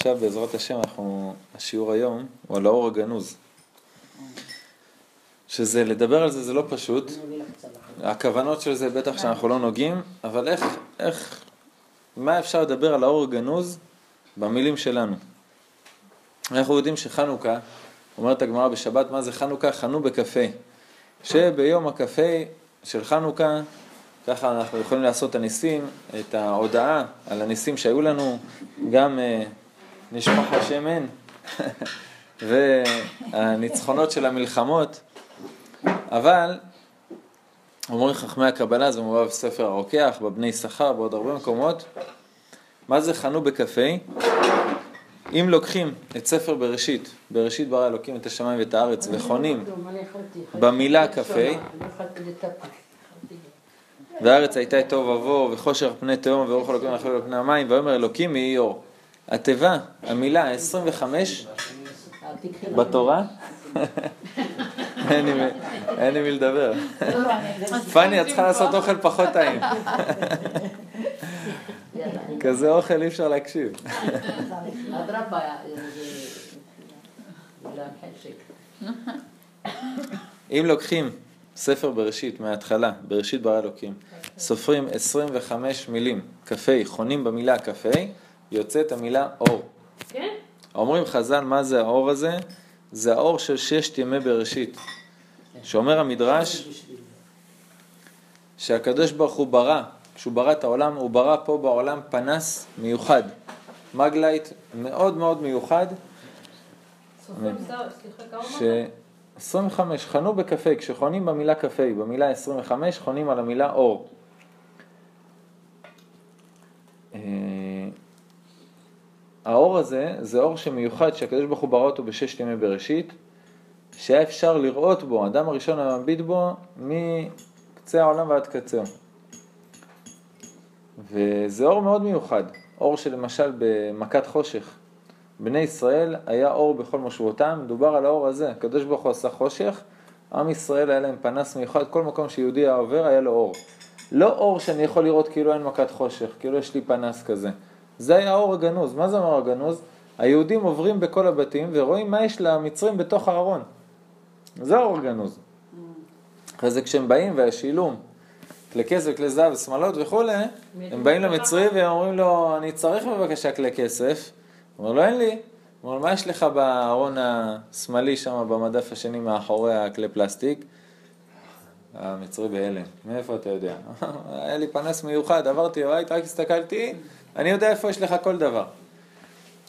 עכשיו בעזרת השם אנחנו, השיעור היום הוא על האור הגנוז. שזה, לדבר על זה זה לא פשוט, הכוונות של זה בטח שאנחנו לא נוגעים, אבל איך, איך, מה אפשר לדבר על האור הגנוז במילים שלנו? אנחנו יודעים שחנוכה, אומרת הגמרא בשבת, מה זה חנוכה? חנו בקפה. שביום הקפה של חנוכה, ככה אנחנו יכולים לעשות את הניסים, את ההודעה על הניסים שהיו לנו, גם אה, נשפך השמן והניצחונות של המלחמות, אבל אומרים חכמי הקבלה, זה מובא בספר הרוקח, בבני יששכר, בעוד הרבה מקומות, מה זה חנו בקפה? אם לוקחים את ספר בראשית, בראשית ברא אלוקים את השמיים ואת הארץ, וחונים במילה קפה, והארץ הייתה טוב ובוהו, וחושך פני תהום, ואורך אלוקים על פני המים, ויאמר אלוקים יהי אור. התיבה, המילה 25 בתורה, אין לי מי לדבר. פאני, את צריכה לעשות אוכל פחות טעים. כזה אוכל אי אפשר להקשיב. אם לוקחים ספר בראשית מההתחלה, בראשית ברא אלוקים, סופרים 25 מילים, כ"ה, חונים במילה כ"ה, יוצאת המילה אור. כן? אומרים חז"ל, מה זה האור הזה? זה האור של ששת ימי בראשית. שאומר המדרש שהקדוש ברוך הוא ברא כשהוא ברא את העולם, הוא ברא פה בעולם פנס מיוחד, מגלייט מאוד מאוד מיוחד. ש... 25, חנו בקפה, כשחונים במילה קפה, במילה 25, חונים על המילה אור. האור הזה, זה אור שמיוחד שהקדוש ברוך הוא ברא אותו בששת ימי בראשית, שהיה אפשר לראות בו, האדם הראשון המביט בו, מקצה העולם ועד קצהו. וזה אור מאוד מיוחד, אור שלמשל במכת חושך. בני ישראל היה אור בכל מושבותם, מדובר על האור הזה, הקדוש ברוך הוא עשה חושך, עם ישראל היה להם פנס מיוחד, כל מקום שיהודי היה עובר היה לו אור. לא אור שאני יכול לראות כאילו אין מכת חושך, כאילו יש לי פנס כזה. זה היה האור הגנוז. מה זה האור הגנוז? היהודים עוברים בכל הבתים ורואים מה יש למצרים בתוך הארון. זה האור הגנוז. אחרי זה כשהם באים והשילום כלי כסף, כלי זהב, שמאלות וכולי, הם באים למצרי והם אומרים לו, אני צריך בבקשה כלי כסף. הוא אומר לו, אין לי. הוא אומר, מה יש לך בארון השמאלי שם במדף השני מאחורי הכלי פלסטיק? המצרי בהלם, מאיפה אתה יודע? היה לי פנס מיוחד, עברתי בבית, רק הסתכלתי, אני יודע איפה יש לך כל דבר.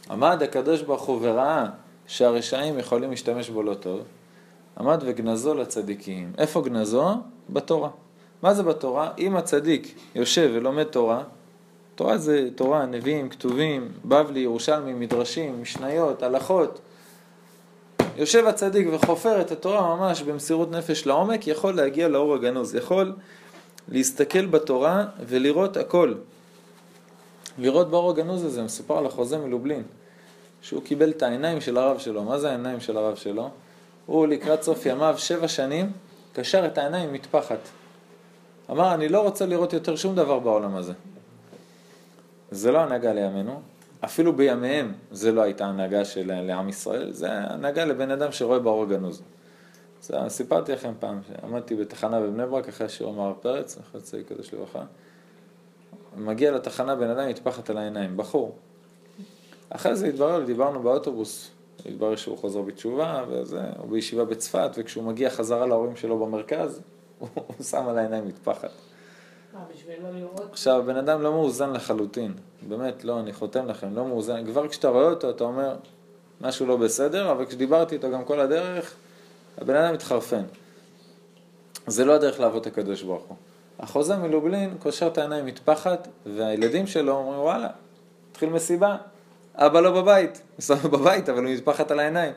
עמד הקדוש ברוך הוא וראה שהרשעים יכולים להשתמש בו לא טוב, עמד וגנזו לצדיקים. איפה גנזו? בתורה. מה זה בתורה? אם הצדיק יושב ולומד תורה, תורה זה תורה, נביאים, כתובים, בבלי, ירושלמי, מדרשים, משניות, הלכות. יושב הצדיק וחופר את התורה ממש במסירות נפש לעומק, יכול להגיע לאור הגנוז, יכול להסתכל בתורה ולראות הכל. לראות באור הגנוז הזה, מסופר על החוזה מלובלין, שהוא קיבל את העיניים של הרב שלו. מה זה העיניים של הרב שלו? הוא לקראת סוף ימיו, שבע שנים, קשר את העיניים עם מטפחת. אמר, אני לא רוצה לראות יותר שום דבר בעולם הזה. זה לא הנהגה לימינו, אפילו בימיהם זה לא הייתה הנהגה של לעם ישראל, זה הנהגה לבן אדם שרואה באור הגנוז. סיפרתי לכם פעם, שעמדתי בתחנה בבני ברק אחרי שהוא אמר פרץ, אחרי צעי קדוש לברכה. מגיע לתחנה בן אדם נטפחת על העיניים, בחור. אחרי זה התברר, דיברנו באוטובוס, התברר שהוא חוזר בתשובה, וזה, הוא בישיבה בצפת, וכשהוא מגיע חזרה להורים שלו במרכז, הוא שם על העיניים מטפחת. עכשיו, בן אדם לא מאוזן לחלוטין, באמת, לא, אני חותם לכם, לא מאוזן, כבר כשאתה רואה אותו, אתה אומר, משהו לא בסדר, אבל כשדיברתי איתו גם כל הדרך, הבן אדם מתחרפן. זה לא הדרך לעבוד את הקדוש ברוך הוא. החוזה מלובלין קושר את העיניים מטפחת, והילדים שלו אומרים, וואלה, התחיל מסיבה, אבא לא בבית, הוא בבית, אבל הוא מטפחת על העיניים.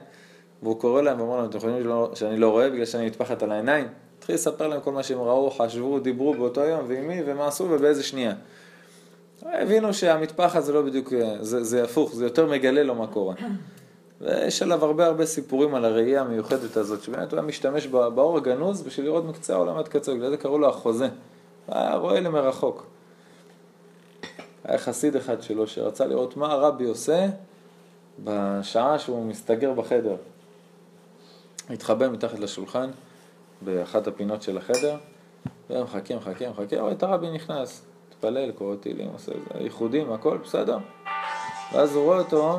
והוא קורא להם ואומר להם, אתם חושבים שאני לא רואה בגלל שאני מטפחת על העיניים? התחיל לספר להם כל מה שהם ראו, חשבו, דיברו באותו יום, ועם מי, ומה עשו ובאיזה שנייה. הבינו שהמטפחת זה לא בדיוק, זה, זה הפוך, זה יותר מגלה לו מה קורה. ויש עליו הרבה הרבה סיפורים על הראייה המיוחדת הזאת, שבאמת הוא היה משתמש באור הגנוז בשביל לראות מקצה העולם עד קצה, בגלל זה קראו לו החוזה. היה רואה למרחוק. היה חסיד אחד שלו שרצה לראות מה הרבי עושה בשעה שהוא מסתגר בחדר, התחבא מתחת לשולחן, באחת הפינות של החדר, ומחכה, מחכה, מחכה, רואה את הרבי נכנס, מתפלל, קורא תהילים, עושה ייחודים, הכל, בסדר. ואז הוא רואה אותו,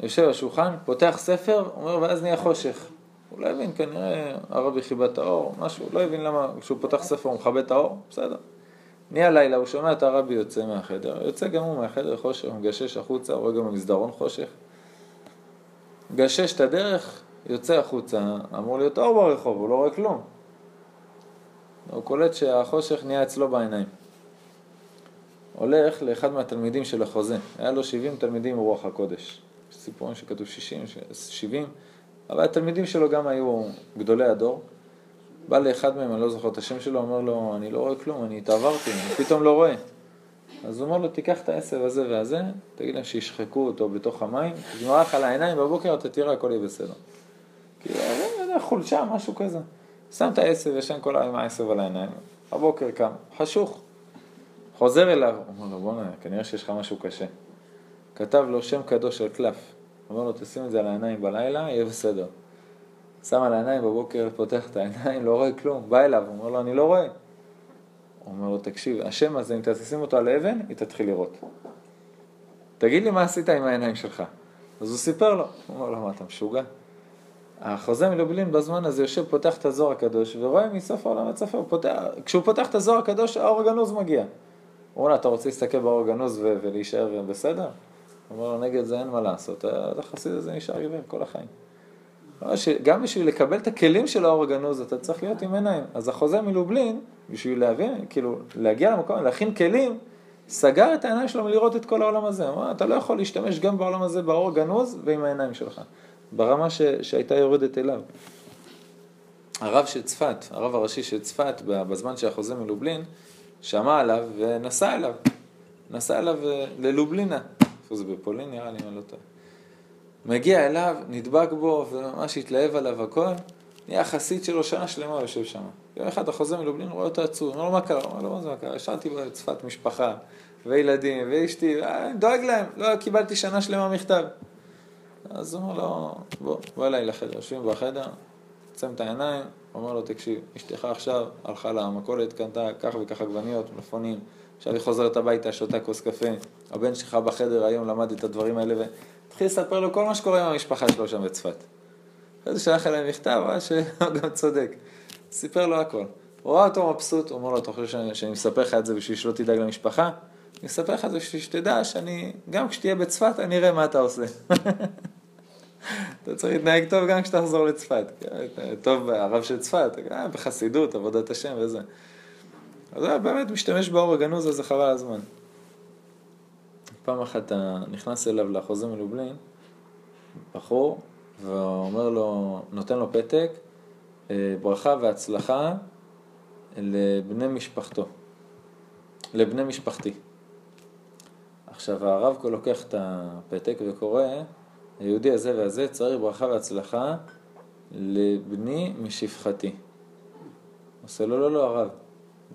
יושב על השולחן, פותח ספר, אומר, ואז נהיה חושך. הוא לא הבין, כנראה הרבי חיבה את האור, משהו, לא הבין למה כשהוא פותח ספר הוא מכבה את האור, בסדר. נהיה לילה, הוא שומע את הרבי יוצא מהחדר, יוצא גם הוא מהחדר חושך, הוא מגשש החוצה, הוא רואה גם במסדרון חושך. מגשש את הדרך, יוצא החוצה, אמור להיות אור ברחוב, הוא לא רואה כלום. הוא קולט שהחושך נהיה אצלו בעיניים. הולך לאחד מהתלמידים של החוזה, היה לו 70 תלמידים מרוח הקודש. סיפורים שכתוב 60, 70, אבל התלמידים שלו גם היו גדולי הדור. בא לאחד מהם, אני לא זוכר את השם שלו, אומר לו, אני לא רואה כלום, אני התעברתי, אני פתאום לא רואה. אז הוא אומר לו, תיקח את העשב הזה והזה, תגיד להם שישחקו אותו בתוך המים, תגמר לך על העיניים, בבוקר אתה תראה, הכל יהיה בסדר. כאילו, חולשה, משהו כזה. שם את העשב, ישן כל היום העשב על העיניים, הבוקר קם, חשוך. חוזר אליו, אומר לו, בוא'נה, כנראה שיש לך משהו קשה. כתב לו שם קדוש על קלף. אומר לו, תשים את זה על העיניים בלילה, יהיה בסדר. שם על העיניים בבוקר, פותח את העיניים, לא רואה כלום, בא אליו, אומר לו, אני לא רואה. הוא אומר לו, תקשיב, השם הזה, אם תשים אותו על אבן, היא תתחיל לראות. תגיד לי מה עשית עם העיניים שלך. אז הוא סיפר לו, הוא אומר לו, מה אתה משוגע? החוזה מלובלין בזמן הזה יושב, פותח את הזוהר הקדוש, ורואה מסוף העולם עד פותח, כשהוא פותח את הזוהר הקדוש, האור הגנוז מגיע. הוא אומר לו, אתה רוצה להסתכל באור הגנוז ולהישאר בסדר? הוא אומר לו, נגד זה אין מה לעשות, החסיד הזה נשאר עיוור כל החיים. גם בשביל לקבל את הכלים של האור הגנוז, אתה צריך להיות עם עיניים. אז החוזה מלובלין, בשביל להבין, כאילו, להגיע למקום, להכין כלים, סגר את העיניים שלו מלראות את כל העולם הזה. אמר, אתה לא יכול להשתמש גם בעולם הזה באור הגנוז ועם העיניים שלך, ברמה ש, שהייתה יורדת אליו. הרב של צפת, הרב הראשי של צפת, בזמן שהחוזה מלובלין, שמע עליו ונסע אליו. נסע אליו אה, ללובלינה. איפה זה בפולין נראה לי, אם אני לא טועה. מגיע אליו, נדבק בו, וממש התלהב עליו הכל, נהיה חסיד שלו שנה שלמה יושב שם. יום אחד החוזה מלובלין רואה אותו עצוב, אומר לו מה קרה? אומר לו מה זה מה קרה? השארתי בצפת משפחה, וילדים, ואשתי, אני דואג להם, לא קיבלתי שנה שלמה מכתב. אז הוא אומר לו, בוא, בוא אליי לחדר, יושבים בחדר, עצם את העיניים, אומר לו, תקשיב, אשתך עכשיו הלכה למכולת, קנתה כך וכך עגבניות, מלפונים, עכשיו היא חוזרת הביתה, שותה כוס קפה, הבן שלך בחדר היום למד את הדברים האלה, והתחיל לספר לו כל מה שקורה עם המשפחה שלו שם בצפת. אחרי זה שלח אליי מכתב, ראה שהוא גם צודק. סיפר לו הכל. הוא ראה אותו מבסוט, אומר לו, אתה חושב שאני, שאני מספר לך את זה בשביל שלא תדאג למשפחה? אני אספר לך את זה בשביל שתדע שאני, גם כשתהיה בצפת, אני אראה מה אתה עושה. אתה צריך להתנהג טוב גם כשתחזור לצפת. טוב, הרב של צפת, אה, בחסידות, עבודת השם וזה. אז הוא באמת משתמש באור הגנוז הזה חבל הזמן. פעם אחת אתה נכנס אליו לחוזה מלובלין, בחור, ואומר לו, נותן לו פתק, אה, ברכה והצלחה לבני משפחתו, לבני משפחתי. עכשיו הרב לוקח את הפתק וקורא, היהודי הזה והזה צריך ברכה והצלחה לבני משפחתי. עושה לו, לא, לא, הרב.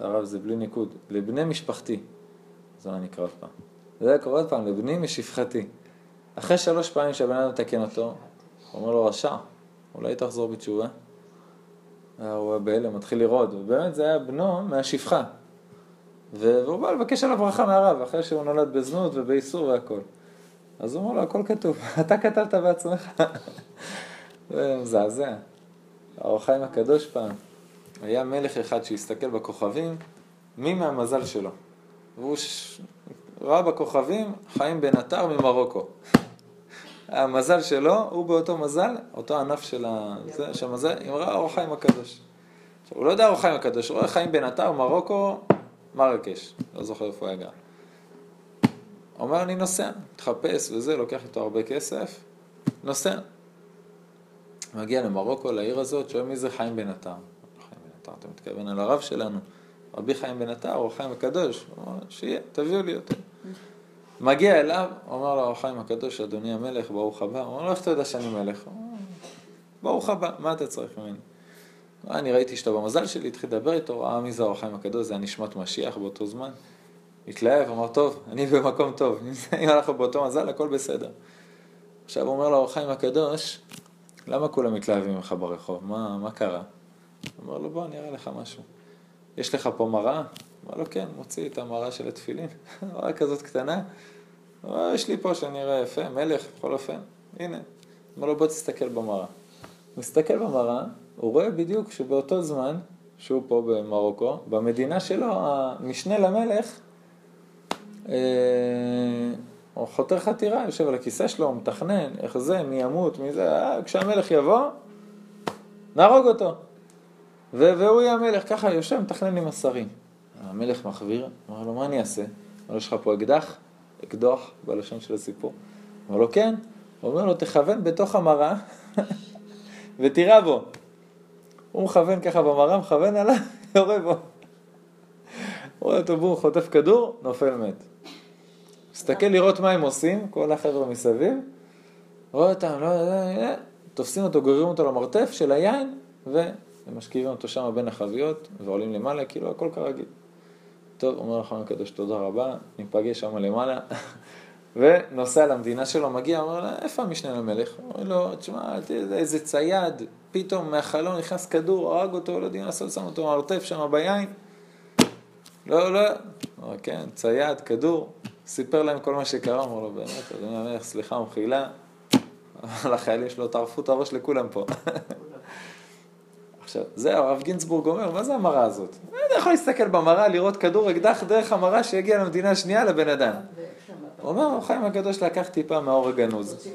הרב זה בלי ניקוד. לבני משפחתי. זה לא נקרא עוד פעם. זה קורה עוד פעם, לבני משפחתי. אחרי שלוש פעמים שהבן אדם מתקן אותו, הוא אומר לו, רשע, אולי תחזור בתשובה. הוא בהלם, מתחיל לראות, ובאמת זה היה בנו מהשפחה. והוא בא לבקש עליו ברכה מהרב, אחרי שהוא נולד בזנות ובאיסור והכל. אז הוא אומר לו, הכל כתוב, אתה כתבת בעצמך. זה מזעזע. האור חיים הקדוש פעם, היה מלך אחד שהסתכל בכוכבים, מי מהמזל שלו. והוא ש... ראה בכוכבים חיים בן עטר ממרוקו. המזל שלו, הוא באותו מזל, אותו ענף של ה... זה, שהמזל, אם ראה אור חיים הקדוש. עכשיו, הוא לא יודע אור חיים הקדוש, הוא רואה חיים בן עטר, מרוקו, מרקש. לא זוכר איפה הוא היה גר. אומר, אני נוסע, מתחפש וזה, לוקח איתו הרבה כסף, נוסע. מגיע למרוקו, לעיר הזאת, שואל מי זה חיים בן עטר. חיים עטר, אתה מתכוון על הרב שלנו. רבי חיים בן עטר, או חיים הקדוש. הוא אומר, שיהיה, תביאו לי אותו. מגיע אליו, אומר לו, חיים הקדוש, אדוני המלך, ברוך הבא. הוא אומר לו, איך אתה יודע שאני מלך? ברוך הבא, מה אתה צריך ממני? אני ראיתי שאתה במזל שלי, התחיל לדבר איתו, ראה מי זה החיים הקדוש, זה היה נשמת משיח באותו זמן. התלהב, אמר, טוב, אני במקום טוב, אם אנחנו באותו מזל, הכל בסדר. עכשיו אומר לו החיים הקדוש, למה כולם מתלהבים ממך ברחוב? מה, מה קרה? אומר לו, בוא, אני אראה לך משהו. יש לך פה מראה? אמר לו, כן, מוציא את המראה של התפילין, מראה כזאת קטנה. אמר, יש לי פה שאני אראה יפה, מלך, בכל אופן, הנה. אמר לו, בוא תסתכל במראה. הוא מסתכל במראה, הוא רואה בדיוק שבאותו זמן, שהוא פה במרוקו, במדינה שלו, המשנה למלך, אה, הוא חותר חתירה, יושב על הכיסא שלו, מתכנן, איך זה, מי ימות, מי זה, אה, כשהמלך יבוא, נהרוג אותו. והוא יהיה המלך, ככה יושב, מתכנן עם השרים. המלך מחוויר, אמר לו, מה אני אעשה? אמר לו, יש לך פה אקדח? אקדוח, בלשון של הסיפור. אמר לו, כן. הוא אומר לו, תכוון בתוך המראה ותירה בו. הוא מכוון ככה במראה, מכוון עליו, יורה בו. רואה אותו בום, חוטף כדור, נופל מת. מסתכל לראות מה הם עושים, כל החבר'ה מסביב, רואה אותם, לא יודע, תופסים אותו, גוררים אותו למרתף של היין, ומשכיבים אותו שם בין החביות, ועולים למעלה, כאילו הכל כרגיל. טוב, אומר החיים הקדוש, תודה רבה, ניפגש שם למעלה, ונוסע למדינה שלו, מגיע, אומר לה, איפה המשנה למלך? אומר לו, תשמע, איזה צייד, פתאום מהחלון נכנס כדור, הרג אותו, לא יודעים לעשות, שם אותו מרתף שם ביין. לא, לא, אומר, כן, צייד, כדור, סיפר להם כל מה שקרה, אמר לו, באמת, אדוני המלך, סליחה ומחילה, לחיילים שלו, טרפו את הראש לכולם פה. עכשיו, זה הרב גינצבורג אומר, מה זה המראה הזאת? אתה יכול להסתכל במראה, לראות כדור אקדח דרך המראה שיגיע למדינה השנייה לבן אדם. הוא אומר, החיים הקדוש לקח טיפה מהאור הגנוז,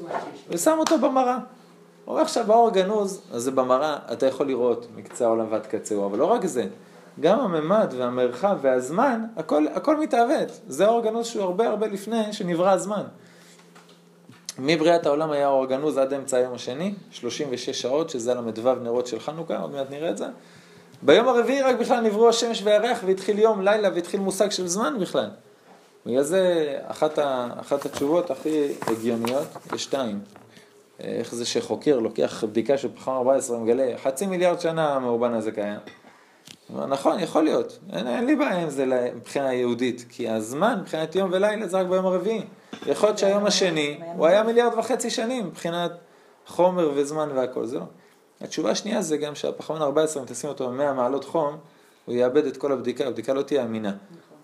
ושם אותו במראה. הוא אומר עכשיו, באור הגנוז, אז זה במראה, אתה יכול לראות מקצה העולם ועד קצהו, אבל לא רק זה, גם הממד והמרחב והזמן, הכל, הכל מתעוות. זה האור הגנוז שהוא הרבה הרבה לפני שנברא הזמן. מבריאת העולם היה אור הגנוז עד אמצע היום השני, 36 שעות, שזה ל"ו נרות של חנוכה, עוד מעט נראה את זה. ביום הרביעי רק בכלל נבראו השמש והירח והתחיל יום, לילה והתחיל מושג של זמן בכלל. בגלל זה אחת, ה, אחת התשובות הכי הגיוניות, יש שתיים. איך זה שחוקר לוקח בדיקה של פחם 14 ומגלה חצי מיליארד שנה המאורבן הזה קיים. נכון, יכול להיות, אין, אין לי בעיה עם זה מבחינה יהודית, כי הזמן מבחינת יום ולילה זה רק ביום הרביעי. יכול להיות שהיום השני, הוא היה מיליארד וחצי שנים מבחינת חומר וזמן והכל, זה לא. התשובה השנייה זה גם שהפחמן 14, אם תשים אותו ב-100 מעלות חום, הוא יאבד את כל הבדיקה, הבדיקה לא תהיה אמינה.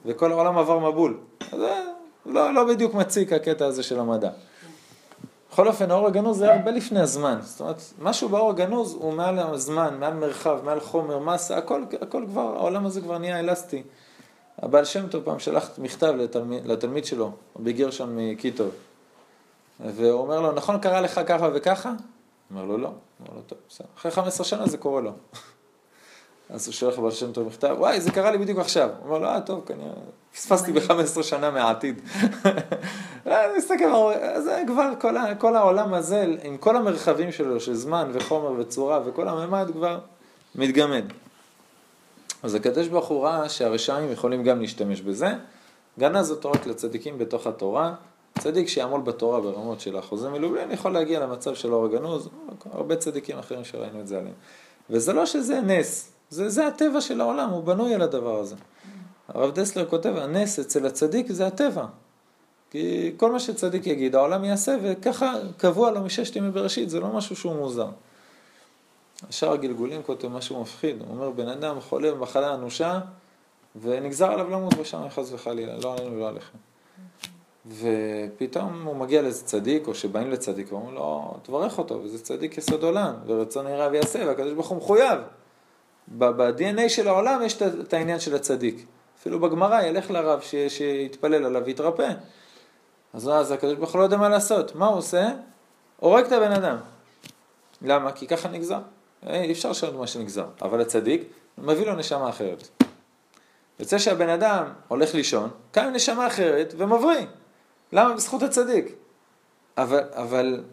וכל העולם עבר מבול. אז זה לא, לא בדיוק מציק הקטע הזה של המדע. בכל אופן, האור הגנוז זה הרבה לפני הזמן. זאת אומרת, משהו באור הגנוז הוא מעל הזמן, מעל מרחב, מעל חומר, מסה, הכל, הכל כבר, העולם הזה כבר נהיה אלסטי. הבעל שם טוב פעם שלח מכתב לתלמיד, לתלמיד שלו, רבי גרשון מקיטוב, והוא אומר לו, נכון קרה לך ככה וככה? הוא אומר לו, לא. אומר לו, טוב, בסדר. אחרי 15 שנה זה קורה לו. אז הוא שולח לבעל שם טוב מכתב, וואי, זה קרה לי בדיוק עכשיו. הוא אומר לו, אה, טוב, כנראה, פספסתי ב-15 שנה מהעתיד. אה, מסתכל, זה כבר כל, כל העולם הזה, עם כל המרחבים שלו, של זמן וחומר וצורה וכל הממד כבר מתגמד. אז הקדוש ברוך הוא ראה שהרשעים יכולים גם להשתמש בזה. גנז אותו רק לצדיקים בתוך התורה. צדיק שיעמול בתורה ברמות של אחוזי מלובלין יכול להגיע למצב של אור הגנוז, הרבה צדיקים אחרים שראינו את זה עליהם. וזה לא שזה נס, זה, זה הטבע של העולם, הוא בנוי על הדבר הזה. הרב דסלר כותב, הנס אצל הצדיק זה הטבע. כי כל מה שצדיק יגיד, העולם יעשה, וככה קבוע לו מששת ימי בראשית, זה לא משהו שהוא מוזר. השאר הגלגולים כותב משהו מפחיד, הוא אומר, בן אדם חולה במחלה אנושה, ונגזר עליו למות בשם חס וחלילה, לא עלינו ולא עליכם. ופתאום הוא מגיע לאיזה צדיק, או שבאים לצדיק, ואומרים לו, תברך אותו, וזה צדיק יסוד עולם, ורצון יראה ויעשה, והקדוש ברוך הוא מחויב. ב-DNA של העולם יש את העניין של הצדיק. אפילו בגמרא ילך לרב שיתפלל עליו ויתרפא. אז, אז הקדוש ברוך הוא לא יודע מה לעשות. מה הוא עושה? הורג את הבן אדם. למה? כי ככה נגזר. אי אפשר לשנות מה שנגזר. אבל הצדיק מביא לו נשמה אחרת. יוצא שהבן אדם הולך לישון, קם עם נשמה אחרת ומבריא. למה? בזכות הצדיק. אבל, אבל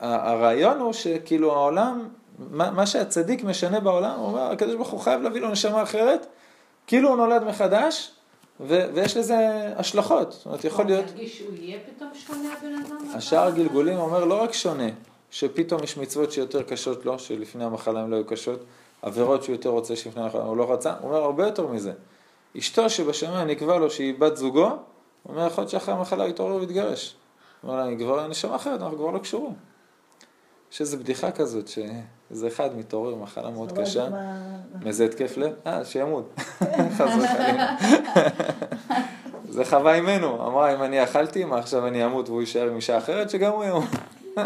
הרעיון הוא שכאילו העולם מה, מה שהצדיק משנה בעולם, הוא אומר, הקדוש ברוך הוא חייב להביא לו נשמה אחרת, כאילו הוא נולד מחדש, ו, ויש לזה השלכות. זאת אומרת, יכול להיות... הוא ירגיש שהוא יהיה פתאום שונה הבן אדם? השאר הגלגולים אומר לא רק שונה, שפתאום יש מצוות שיותר קשות לו, שלפני המחלה הן לא היו קשות, עבירות שהוא יותר רוצה שלפני המחלה הוא לא רצה, הוא אומר הרבה יותר מזה. אשתו שבשמיים נקבע לו שהיא בת זוגו, הוא אומר יכול להיות שאחרי המחלה הוא יתעורר ויתגרש. הוא אומר לה, אני כבר נשמה אחרת, אנחנו כבר לא קשורים. יש איזו בדיחה כזאת, שאיזה אחד מתעורר עם מחלה מאוד לא קשה, מאיזה התקף לב, אה, שימות. חס וחלילה. זה חווה אימנו, אמרה, אם אני אכלתי, מה עכשיו אני אמות והוא יישאר עם אישה אחרת, שגם הוא ימות.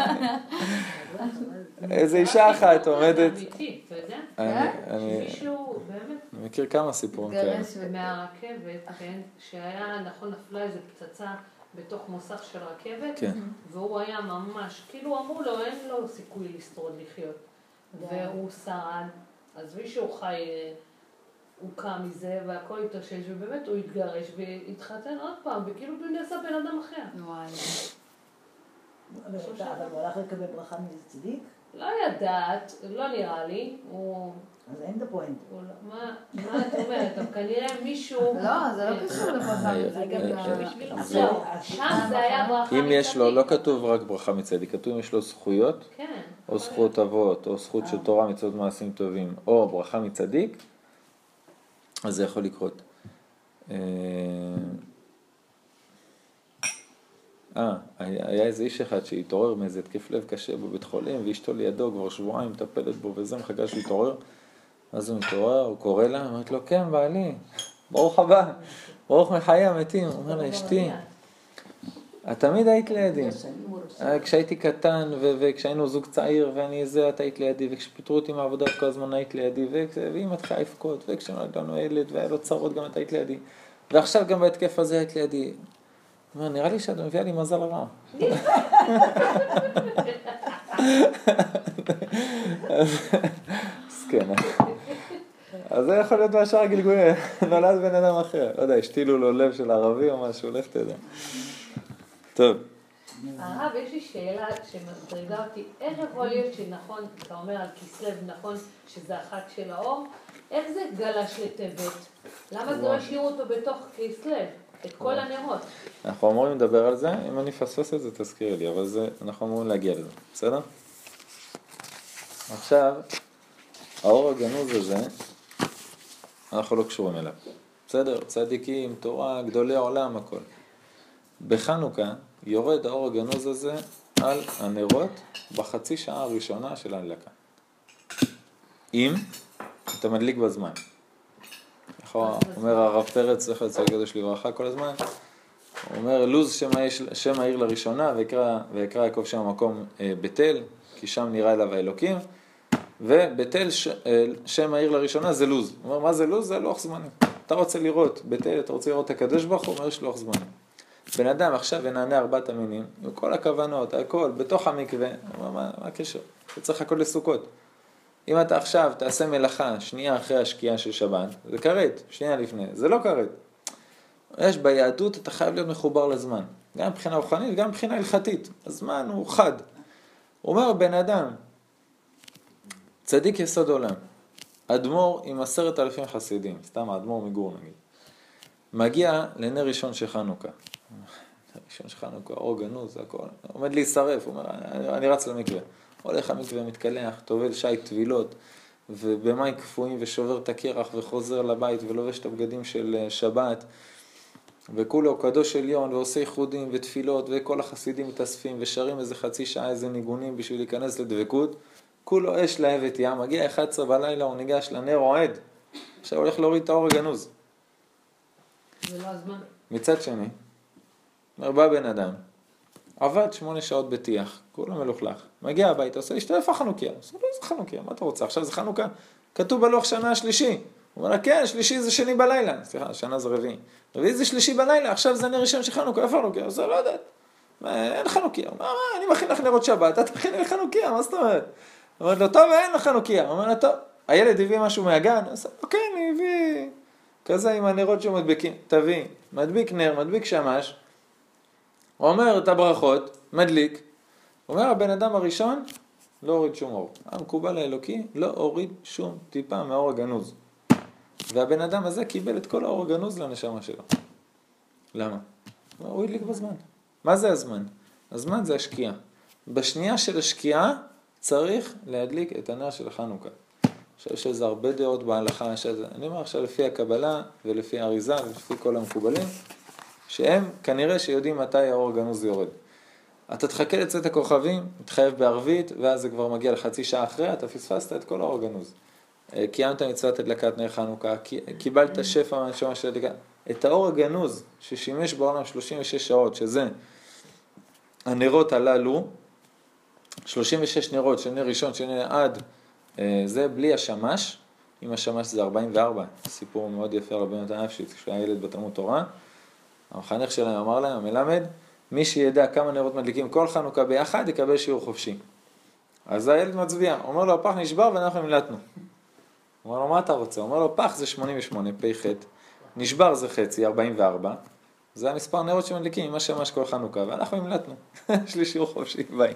איזה אישה אחת עומדת, אמיתי, אתה יודע? אני- אני שמישהו, באמת, אני מכיר כמה סיפורים כאלה. מהרכבת, כן, שהיה, נכון, נפלה איזה פצצה בתוך מוסך של רכבת, כן. והוא היה ממש, כאילו אמרו לו, אין לו סיכוי לשרוד לחיות. והוא שרד, עזבי שהוא חי, אה, הוא קם מזה והכל התאושש, ובאמת הוא התגרש והתחתן עוד פעם, וכאילו הוא נעשה בן אדם אחר. וואי. אבל אבל הוא הלך לקבל ברכה מאיזה צדיק, לא יודעת, לא נראה לי, הוא... אז אין את הפואנט. לא- מה מה את אומרת? אבל כנראה מישהו... לא, זה לא קשור לברכה אה, מצדיקה. אה. זה- זהו, שם זה היה ברכה אם יש לו, לא מצדיק. כתוב רק ברכה מצדיק, כתוב אם יש לו זכויות, כן. או זכות אבות, או זכות של תורה מצוות מעשים טובים, או ברכה מצדיק, אז זה יכול לקרות. אה, אה, היה היה איזה איש אחד שהתעורר מאיזה התקף לב קשה בבית חולים, ואשתו לידו כבר שבועיים מטפלת בו וזה, מחכה שהוא יתעורר. אז הוא מתעורר, הוא קורא לה, אומרת לו, כן, בעלי, ברוך הבא, ברוך מחיי המתים. הוא אומר לה, אשתי, את תמיד היית לידי. אה, כשהייתי קטן וכשהיינו זוג צעיר ואני זה, את היית לידי, וכשפיטרו אותי מהעבודה את כל הזמן היית לידי, ואם את חיה לבכות, וכשנולד לנו ילד והיה לו צרות גם את היית לידי, ועכשיו גם בהתקף הזה היית לידי. אומר, נראה לי שאת מביאה לי מזל רע. מסכן. אז זה יכול להיות מהשאר הגלגולים, נולד בן אדם אחר, לא יודע, השתילו לו לב של ערבי או משהו, לך תדע. טוב. הרב, יש לי שאלה שמטרידה אותי, איך יכול להיות שנכון, אתה אומר על כסלו, נכון שזה החג של האור, איך זה גלש לטבת? למה זה לא השאירו אותו בתוך כסלו, את כל הנרות? אנחנו אמורים לדבר על זה, אם אני אפספס את זה תזכירי לי, אבל זה, אנחנו אמורים להגיע לזה, בסדר? עכשיו, האור הגנוז הזה, אנחנו לא קשורים אליו, בסדר? צדיקים, תורה, גדולי עולם, הכל. בחנוכה יורד האור הגנוז הזה על הנרות בחצי שעה הראשונה של ההדלקה. אם אתה מדליק בזמן. נכון, אומר הרב פרץ, זכר צדיק קדוש לברכה כל הזמן, הוא אומר, לוז שם שם העיר לראשונה, ויקרא, יעקב שם המקום אה, בית אל, כי שם נראה אליו האלוקים, ובית אל, ש, אה, שם העיר לראשונה זה לוז. הוא אומר, מה זה לוז? זה לוח זמנים. אתה רוצה לראות בית אל, אתה רוצה לראות את הקדוש ברוך הוא, אומר, יש לוח זמנים. בן אדם עכשיו ינענע ארבעת המינים, עם כל הכוונות, הכל, בתוך המקווה, הוא אומר, מה, מה הקשר? אתה צריך לחכות לסוכות. אם אתה עכשיו תעשה מלאכה שנייה אחרי השקיעה של שבת, זה כרת, שנייה לפני, זה לא כרת. יש ביהדות, אתה חייב להיות מחובר לזמן. גם מבחינה רוחנית, גם מבחינה הלכתית. הזמן הוא חד. אומר, בן אדם, צדיק יסוד עולם, אדמו"ר עם עשרת אלפים חסידים, סתם האדמו"ר מגור נגיד, מגיע לנר ראשון של חנוכה. נר ראשון של חנוכה, אור גנוז, הכל, עומד להישרף, הוא אומר, אני, אני רץ למקווה. הולך למקווה, מתקלח, טובל שייט טבילות, ובמים קפואים ושובר את הקרח וחוזר לבית ולובש את הבגדים של אה, שבת. וכולו קדוש עליון ועושה ייחודים ותפילות וכל החסידים מתאספים ושרים איזה חצי שעה איזה ניגונים בשביל להיכנס לדבקות. כולו אש להבת ים, מגיע 11 בלילה, הוא ניגש לנר רועד. עכשיו הולך להוריד את האור הגנוז. זה לא הזמן. מצד שני, אומר, בא בן אדם, עבד שמונה שעות בטיח, כולו מלוכלך, מגיע הביתה, עושה אשתו, איפה החנוכיה? עושה לו, איזה חנוכיה? מה אתה רוצה? עכשיו זה חנוכה, כתוב בלוח שנה השלישי. הוא אומר לה, כן, שלישי זה שני בלילה. סליחה, שנה זה רביעי. רביעי זה שלישי בלילה, עכשיו זה נר ראשון של חנוכה, איפה חנוכיה? עושה, לא יודעת. אין חנוכיה. הוא אומר, מה, אני מכין לך נרות שבת, את מכין לי חנוכיה, מה זאת אומרת? הוא אומר לו, טוב, אין לך. הוא אומר לה, טוב, הילד הביא משהו מהגן? עושה, כן, אני הביא כזה עם הנרות שמדביקים. תביא, מדביק נר, מדביק שמש. הוא אומר את הברכות, מדליק. אומר, הבן אדם הראשון לא הוריד שום אור. המקובל האלוקי לא הוריד שום טיפה מהאור הגנוז. והבן אדם הזה קיבל את כל האור הגנוז לנשמה שלו. למה? הוא הדליק בזמן. מה זה הזמן? הזמן זה השקיעה. בשנייה של השקיעה צריך להדליק את הנר של חנוכה. עכשיו יש לזה הרבה דעות בהלכה, שזה, אני אומר עכשיו לפי הקבלה ולפי האריזה ולפי כל המקובלים, שהם כנראה שיודעים מתי האור הגנוז יורד. אתה תחכה לצאת הכוכבים, תתחייב בערבית, ואז זה כבר מגיע לחצי שעה אחרי, אתה פספסת את כל האור הגנוז. אה, קיימת מצוות הדלקת נר חנוכה, קי- קיבלת שפע מהנשמה של הדלקה. את האור הגנוז ששימש בעולם 36 שעות, שזה הנרות הללו, 36 נרות של נר ראשון, של נר עד, אה, זה בלי השמש, עם השמש זה 44, סיפור מאוד יפה רבי נתן אפשיץ, כשהוא היה ילד בתלמוד תורה, המחנך שלהם אמר להם, המלמד, מי שידע כמה נרות מדליקים כל חנוכה ביחד, יקבל שיעור חופשי. אז הילד מצביע, אומר לו, הפח נשבר ואנחנו המלטנו. אומר לו, מה אתה רוצה? אומר לו, פח זה 88, פ"ח, נשבר זה חצי, 44, זה המספר נרות שמדליקים עם השמש כל חנוכה, ואנחנו המלטנו. יש לי שיעור חופשי, ביי.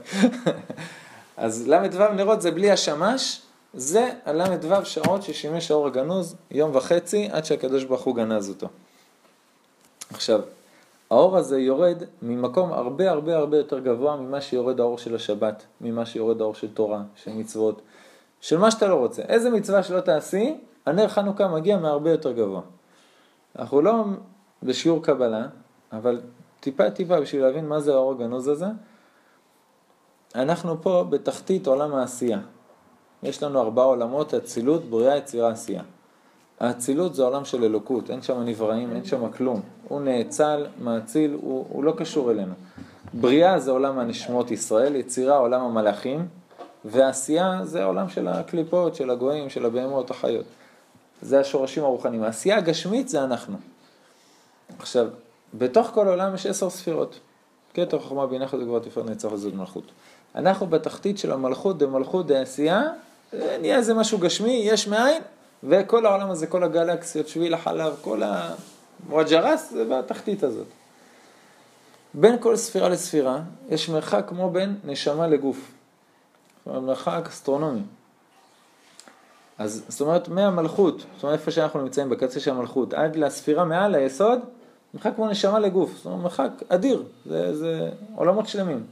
אז ל"ו נרות זה בלי השמש, זה הל"ו שעות ששימש האור הגנוז יום וחצי עד שהקדוש ברוך הוא גנז אותו. עכשיו, האור הזה יורד ממקום הרבה הרבה הרבה יותר גבוה ממה שיורד האור של השבת, ממה שיורד האור של תורה, של מצוות, של מה שאתה לא רוצה. איזה מצווה שלא תעשי, הנר חנוכה מגיע מהרבה יותר גבוה. אנחנו לא בשיעור קבלה, אבל טיפה טיפה בשביל להבין מה זה האור הגנוז הזה, אנחנו פה בתחתית עולם העשייה. יש לנו ארבעה עולמות, אצילות, בריאה, יצירה, עשייה. האצילות זה עולם של אלוקות, אין שם נבראים, אין שם כלום. הוא נאצל, מאציל, הוא, הוא לא קשור אלינו. בריאה זה עולם הנשמות ישראל, יצירה עולם המלאכים, ועשייה זה העולם של הקליפות, של הגויים, של הבהמות, החיות. זה השורשים הרוחניים. העשייה הגשמית זה אנחנו. עכשיו, בתוך כל העולם יש עשר ספירות. כתר חוכמה בינה חזק גבוה תפארת נצח וזאת מלכות. אנחנו בתחתית של המלכות דמלכות דעשייה, אה, נהיה איזה משהו גשמי, יש מאין, וכל העולם הזה, כל הגלקסיות, שביל החלב, כל הוואג'רס, זה בתחתית הזאת. בין כל ספירה לספירה יש מרחק כמו בין נשמה לגוף. זאת אומרת, מרחק אסטרונומי. אז זאת אומרת, מהמלכות, זאת אומרת, איפה שאנחנו נמצאים, בקצה של המלכות, עד לספירה מעל היסוד, מרחק כמו נשמה לגוף. זאת אומרת, מרחק אדיר, זה, זה עולמות שלמים.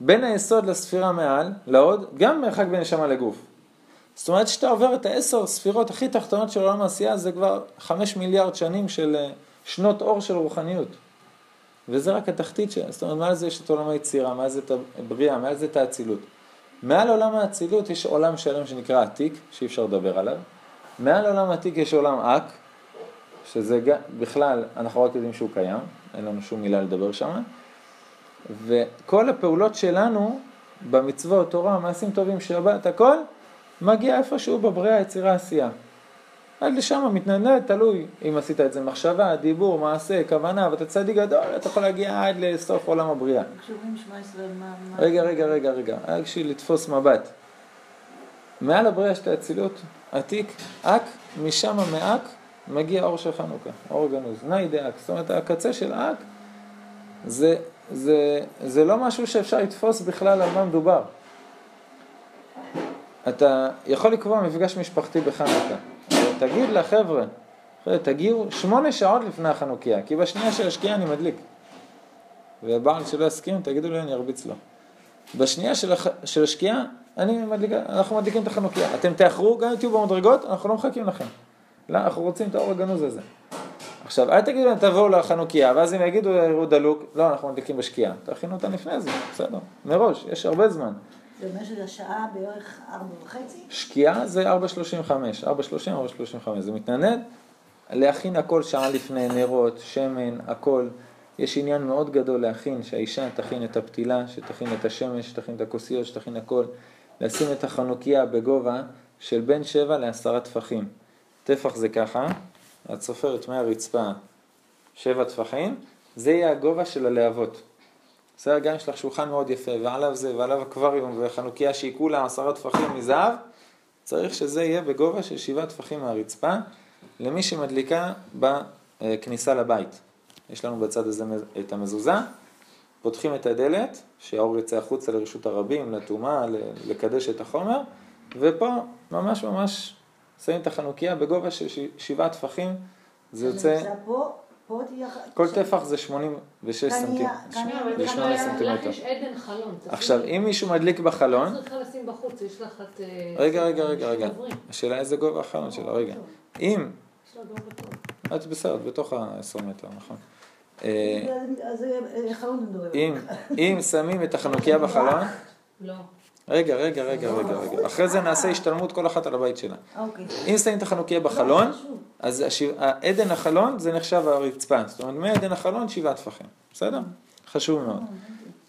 בין היסוד לספירה מעל, לעוד, גם מרחק בין נשמה לגוף. זאת אומרת שאתה עובר את העשר ספירות הכי תחתונות של עולם העשייה, זה כבר חמש מיליארד שנים של אה, שנות אור של רוחניות. וזה רק התחתית של, זאת אומרת, מעל זה יש את עולם היצירה, מעל זה את הבריאה, מעל זה את האצילות. מעל עולם האצילות יש עולם שלם שנקרא עתיק, שאי אפשר לדבר עליו. מעל עולם העתיק יש עולם אק, שזה גם, בכלל, אנחנו רק יודעים שהוא קיים, אין לנו שום מילה לדבר שם. וכל הפעולות שלנו במצוות, תורה, מעשים טובים, שבת, הכל, מגיע איפשהו בבריאה, יצירה, עשייה. עד לשם מתנדנד, תלוי אם עשית את זה מחשבה, דיבור, מעשה, כוונה, ואתה צדיק גדול, אתה יכול להגיע עד לסוף עולם הבריאה. רגע, רגע, רגע, רגע, רק בשביל לתפוס מבט. מעל הבריאה יש את האצילות, עתיק, אק, משם מאק מגיע אור של חנוכה, אור גנוז, נאי דאק, זאת אומרת הקצה של אק זה, זה, זה לא משהו שאפשר לתפוס בכלל על מה מדובר. אתה יכול לקבוע מפגש משפחתי בחנוכה, תגיד לחבר'ה, חבר'ה, תגיעו שמונה שעות לפני החנוכיה, כי בשנייה של השקיעה אני מדליק. ובעל שלא יסכים, תגידו לי, אני ארביץ לו. בשנייה של, הח... של השקיעה, אני מדליק, אנחנו מדליקים את החנוכיה. אתם תאחרו, גם אם תהיו במדרגות, אנחנו לא מחכים לכם. לא, אנחנו רוצים את האור הגנוז הזה. עכשיו, אל תגידו להם תבואו לחנוכיה, ואז הם יגידו, יראו דלוק, לא, אנחנו מדליקים בשקיעה. תכינו אותה לפני זה, בסדר, מראש, יש הרבה זמן. זה אומר שזה שעה בערך ארבע וחצי? שקיעה זה 4.35, 4.30, 4.35, זה מתנדנד. להכין הכל שעה לפני, נרות, שמן, הכל. יש עניין מאוד גדול להכין, שהאישה תכין את הפתילה, שתכין את השמש, שתכין את הכוסיות, שתכין הכל. לשים את החנוכיה בגובה של בין שבע לעשרה טפחים. טפח זה ככה, את סופרת מהרצפה שבע טפחים, זה יהיה הגובה של הלהבות. בסדר, גם יש לך שולחן מאוד יפה, ועליו זה, ועליו אקווריום, וחנוכיה שהיא כולה עשרה טפחים מזהב, צריך שזה יהיה בגובה של שבעה טפחים מהרצפה, למי שמדליקה בכניסה לבית. יש לנו בצד הזה את המזוזה, פותחים את הדלת, שהאור יצא החוצה לרשות הרבים, לטומאה, לקדש את החומר, ופה ממש ממש שמים את החנוכיה בגובה של ש- שבעה טפחים, זה יוצא. כל טפח זה 86 כאן סנטימטר. עכשיו, אם מישהו מדליק בחלון, את צריכה לשים בחוץ, יש לך את... אה, רגע, רגע, רגע, רגע. השאלה איזה גובה החלון שלה, רגע. אם, יש לה גובה טוב. את בסדר, בתוך ה-10 מטר, נכון. אה, אז אה. אם, אם שמים את החנוכיה בחלון, לא. רגע, רגע, רגע, רגע, רגע, אחרי זה נעשה השתלמות כל אחת על הבית שלה. אוקיי. אם שמים את החנוכיה בחלון, אז עדן החלון זה נחשב הרצפה, זאת אומרת מעדן החלון שבעה טפחים, בסדר? חשוב מאוד.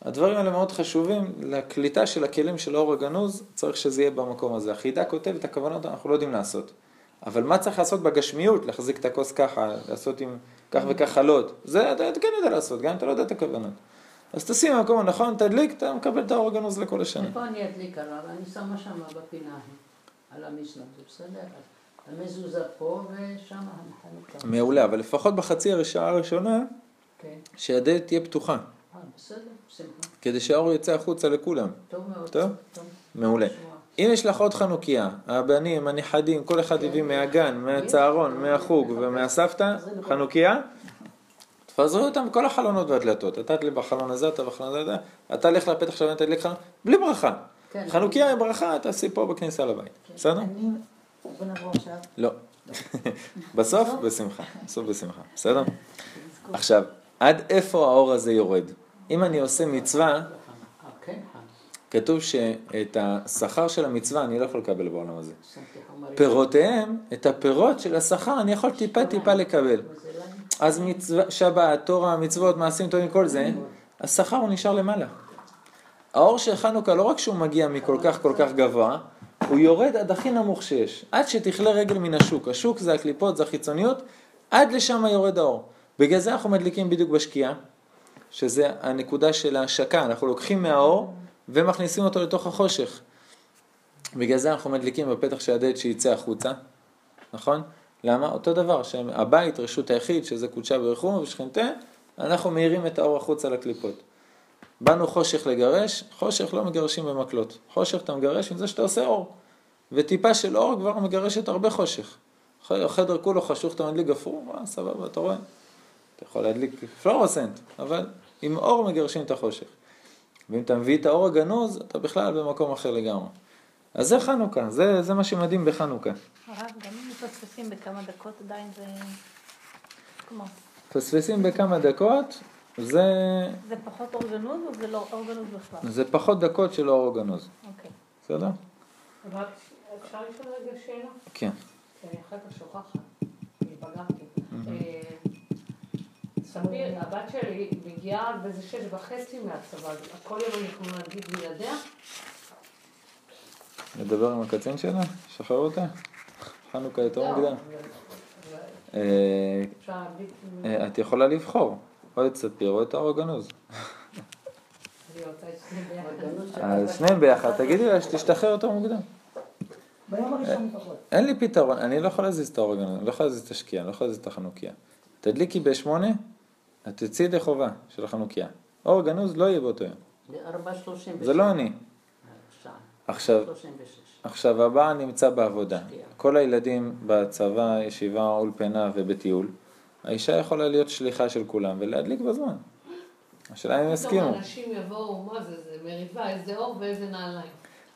הדברים האלה מאוד חשובים, לקליטה של הכלים של האור הגנוז, צריך שזה יהיה במקום הזה. החידה כותב את הכוונות, אנחנו לא יודעים לעשות. אבל מה צריך לעשות בגשמיות? להחזיק את הכוס ככה, לעשות עם כך וכך חלות. זה אתה כן יודע לעשות, גם אם אתה לא יודע את הכוונות. אז תשים במקום הנכון, תדליק, אתה מקבל את האור הגנוז לכל השנה. איפה אני אדליק עליו? אני שמה שם בפינה, על המזנון, זה בסדר? המזוזה פה ושם החנוכה. מעולה, אבל לפחות בחצי השעה הראשונה, כן. שהדלת תהיה פתוחה, אה, בסדר, שמחה. כדי שהאור יצא החוצה לכולם. טוב מאוד. טוב? מעולה. אם יש לך עוד חנוכיה, הבנים, הנכדים, כל אחד הביא מהגן, מהצהרון, מהחוג ומהסבתא, חנוכיה, תפזרו אותם בכל החלונות והדלתות. אתה תדליק בחלון הזה, אתה בחלון הזה, אתה לך לפתח שלהם, תדליק חלון, בלי ברכה. כן. חנוכיה עם ברכה, תעשי פה בכניסה לבית. בסדר? אני... בוא נעבור עכשיו. לא. בסוף, בשמחה. בסוף בשמחה. בסדר? עכשיו, עד איפה האור הזה יורד? אם אני עושה מצווה, כן. כתוב שאת השכר של המצווה אני לא יכול לקבל בעולם הזה. פירותיהם, את הפירות של השכר אני יכול טיפה טיפה לקבל. אז מצווה, שבת, תורה, מצוות, מעשים טובים, כל זה, השכר הוא נשאר למעלה. האור של חנוכה לא רק שהוא מגיע מכל כך כל כך גבוה, הוא יורד עד הכי נמוך שיש, עד שתכלה רגל מן השוק. השוק זה הקליפות, זה החיצוניות, עד לשם יורד האור. בגלל זה אנחנו מדליקים בדיוק בשקיעה, שזה הנקודה של ההשקה, אנחנו לוקחים מהאור ומכניסים אותו לתוך החושך. בגלל זה אנחנו מדליקים בפתח של הדלת שיצא החוצה, נכון? למה? אותו דבר, שהבית, רשות היחיד, שזה קודשה ברכום ושכנתה, אנחנו מאירים את האור החוצה לקליפות. באנו חושך לגרש, חושך לא מגרשים במקלות. חושך אתה מגרש עם זה שאתה עושה אור. וטיפה של אור כבר מגרשת הרבה חושך. החדר כולו חשוך, אתה מדליק גפרור, אה, סבבה, אתה רואה. אתה יכול להדליק פלורוסנט, אבל עם אור מגרשים את החושך. ואם אתה מביא את האור הגנוז, אתה בכלל במקום אחר לגמרי. אז זה חנוכה, זה, זה מה שמדהים בחנוכה. הרב, גם אם מפספסים בכמה דקות עדיין זה... כלומר, מפספסים בכמה דקות, זה, זה פחות אורגנוז או זה לא אורגנוז בכלל? זה פחות דקות של אור הגנוז, אוקיי. בסדר? רק אפשר לשאול רגע שאלה? כן. כי אני אחר כך שוכחת, אני פגעתי. אה, ספיר, הבת שלי מגיעה באיזה שש וחצי מהצבא, כל יום אני יכולה להגיד בלעדיה? לדבר עם הקצין שלה? שחרר אותה? חנוכה יותר לא, מוקדם. אה, אה, את יכולה לבחור, או את ספיר או את האור הגנוז. אז שניהם ביחד, תגידי לה שתשתחרר יותר מוקדם. ביום הראשון פחות. אין לי פתרון, אני לא יכול להזיז את האור הגנוז, אני לא יכול להזיז את השקיעה, אני לא יכול להזיז את החנוכיה. תדליקי בשמונה, את תצאי ידי חובה של החנוכיה. אור הגנוז לא יהיה באותו יום. זה לא אני. עכשיו, שלושים ושש. עכשיו הבעל נמצא בעבודה, כל הילדים בצבא, ישיבה, אולפנה ובטיול, האישה יכולה להיות שליחה של כולם ולהדליק בזמן. השאלה אם הם פתאום יסכימו. אנשים יבואו, מה זה, זה מריבה, איזה אור ואיזה נעליים.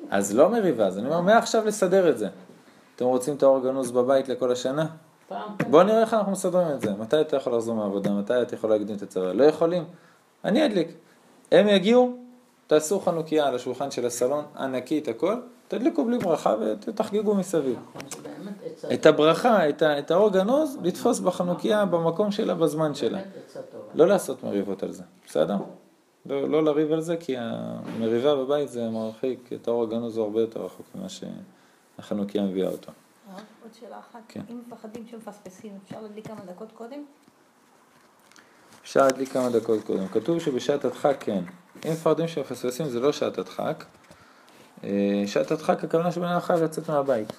אז לא מריבה, אז אני אומר, מעכשיו לסדר את זה. אתם רוצים את האור הגנוז בבית לכל השנה? בואו נראה איך אנחנו מסדרים את זה. מתי אתה יכול לחזור מהעבודה, מתי אתה יכול להקדים את הצבא. לא יכולים? אני אדליק. הם יגיעו, תעשו חנוכיה על השולחן של הסלון, ענקית הכל, תדליקו בלי ברכה ותחגגו מסביב. את הברכה, את, ה, את האור גנוז, לתפוס בחנוכיה במקום שלה, בזמן שלה. לא לעשות מריבות על זה, בסדר? לא, לא לריב על זה, כי המריבה בבית זה מרחיק, את האור הגנוז הוא הרבה יותר רחוק ממה שהחנוכיה מביאה אותו. הרב, עוד שאלה אחת. כן. אם מפחדים שמפספסים, אפשר להדליק כמה דקות קודם? אפשר להדליק כמה דקות קודם. כתוב שבשעת הדחק כן. אם מפחדים שמפספסים זה לא שעת הדחק. אה, שעת הדחק הכוונה שבן אדם חייב לצאת מהבית.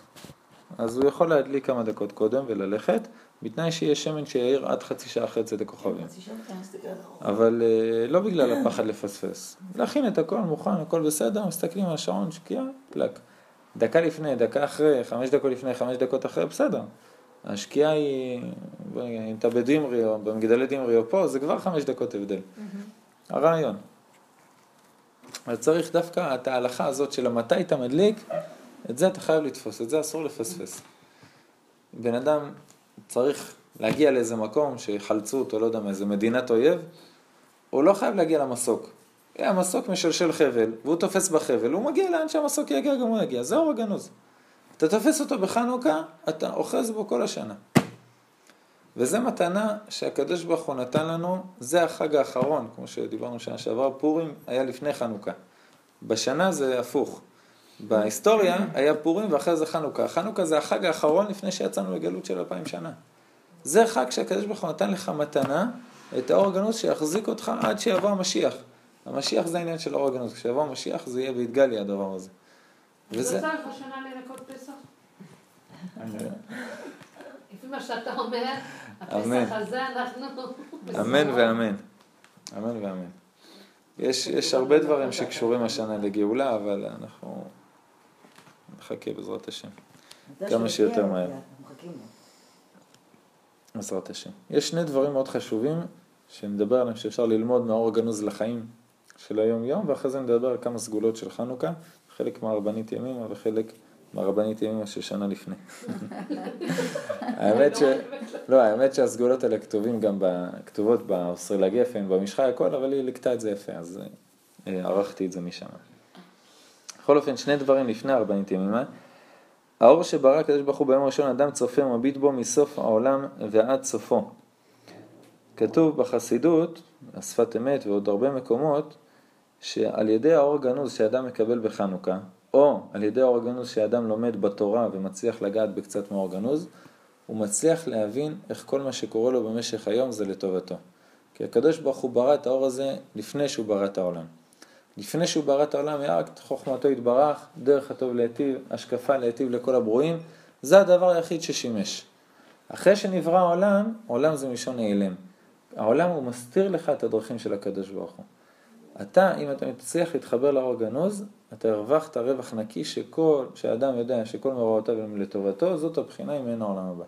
אז הוא יכול להדליק כמה דקות קודם וללכת, בתנאי שיהיה שמן שיעיר עד חצי שעה אחרי צאת הכוכבים. אבל אה, לא בגלל הפחד לפספס. להכין את הכל מוכן, הכל בסדר, מסתכלים על השעון, שקיעה, פלק. דקה לפני, דקה אחרי, חמש דקות לפני, חמש דקות אחרי, בסדר. השקיעה היא, אם אתה בדמרי או במגדלי דמרי או פה, זה כבר חמש דקות הבדל. הרעיון. אז צריך דווקא את ההלכה הזאת של המתי אתה מדליק, את זה אתה חייב לתפוס, את זה אסור לפספס. בן אדם צריך להגיע לאיזה מקום שיחלצו אותו, לא יודע מאיזה מדינת אויב, הוא לא חייב להגיע למסוק. המסוק משלשל חבל, והוא תופס בחבל, הוא מגיע לאן שהמסוק יגיע, גם הוא יגיע. זה אור הגנוז. אתה תופס אותו בחנוכה, אתה אוחז בו כל השנה. וזו מתנה שהקדוש ברוך הוא נתן לנו, זה החג האחרון, כמו שדיברנו שנה שעברה, פורים היה לפני חנוכה. בשנה זה הפוך. בהיסטוריה היה פורים ואחרי זה חנוכה. חנוכה זה החג האחרון לפני שיצאנו לגלות של אלפיים שנה. זה חג שהקדוש ברוך הוא נתן לך מתנה, את האור הגנוז שיחזיק אותך עד שיבוא המשיח. המשיח זה העניין של האור הגנוז, כשיבוא המשיח זה יהיה ויתגלי הדבר הזה. וזה... יצא לך שנה לנקות פסח? לפי מה שאתה אומר, הפסח הזה אנחנו... אמן ואמן. אמן ואמן. יש, יש הרבה דברים שקשורים השנה לגאולה, אבל אנחנו נחכה בעזרת השם. כמה שיותר מהר. בעזרת השם. יש שני דברים מאוד חשובים שנדבר עליהם שאפשר ללמוד מהאור הגנוז לחיים של היום יום, ואחרי זה נדבר על כמה סגולות של חנוכה, חלק מהרבנית ימימה וחלק מהרבנית ימימה של שנה לפני. האמת ש... לא, האמת שהסגולות האלה כתובים גם, כתובות באוסטרלה גפן, במשחי הכל, אבל היא לקטה את זה יפה, אז אה, ערכתי את זה משם. בכל אופן, שני דברים לפני הרבנית ימימה. האור שברא הקדוש ברוך הוא ביום הראשון אדם צופה ומביט בו מסוף העולם ועד סופו. כתוב בחסידות, השפת אמת ועוד הרבה מקומות, שעל ידי האור הגנוז שאדם מקבל בחנוכה, או על ידי האור הגנוז שאדם לומד בתורה ומצליח לגעת בקצת מאור הגנוז, הוא מצליח להבין איך כל מה שקורה לו במשך היום זה לטובתו. כי הקדוש ברוך הוא ברא את האור הזה לפני שהוא ברא את העולם. לפני שהוא ברא את העולם, רק חוכמתו התברך, דרך הטוב להיטיב, השקפה להיטיב לכל הברואים, זה הדבר היחיד ששימש. אחרי שנברא העולם, עולם זה מלשון נעלם. העולם הוא מסתיר לך את הדרכים של הקדוש ברוך הוא. אתה, אם אתה מצליח להתחבר לאור הגנוז, אתה הרווחת רווח נקי שכל, שהאדם יודע שכל מוראותיו הם לטובתו, זאת הבחינה עם אין העולם הבא.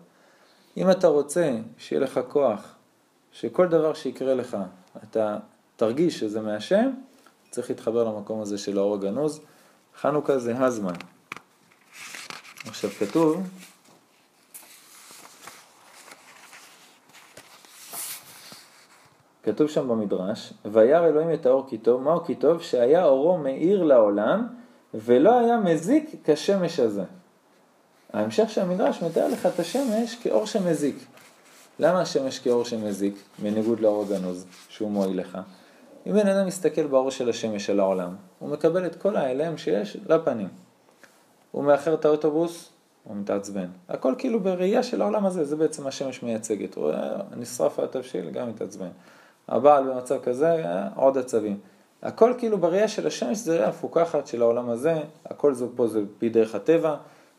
אם אתה רוצה שיהיה לך כוח, שכל דבר שיקרה לך, אתה תרגיש שזה מהשם, צריך להתחבר למקום הזה של האור הגנוז. חנוכה זה הזמן. עכשיו כתוב, כתוב שם במדרש, וירא אלוהים את האור כי טוב, מהו כי טוב? שהיה אורו מאיר לעולם ולא היה מזיק כשמש הזה. ההמשך של המדרש מתאר לך את השמש כאור שמזיק. למה השמש כאור שמזיק, בניגוד לאור הגנוז, שהוא מועיל לך? אם בן אדם מסתכל באור של השמש על העולם, הוא מקבל את כל ההלם שיש לפנים. הוא מאחר את האוטובוס, הוא מתעצבן. הכל כאילו בראייה של העולם הזה, זה בעצם השמש מייצגת. הוא רואה, נשרף התבשיל, גם מתעצבן. הבעל במצב כזה, עוד עצבים. הכל כאילו בראייה של השמש זה ראייה מפוקחת של העולם הזה, הכל זה פה זה פי דרך הטבע,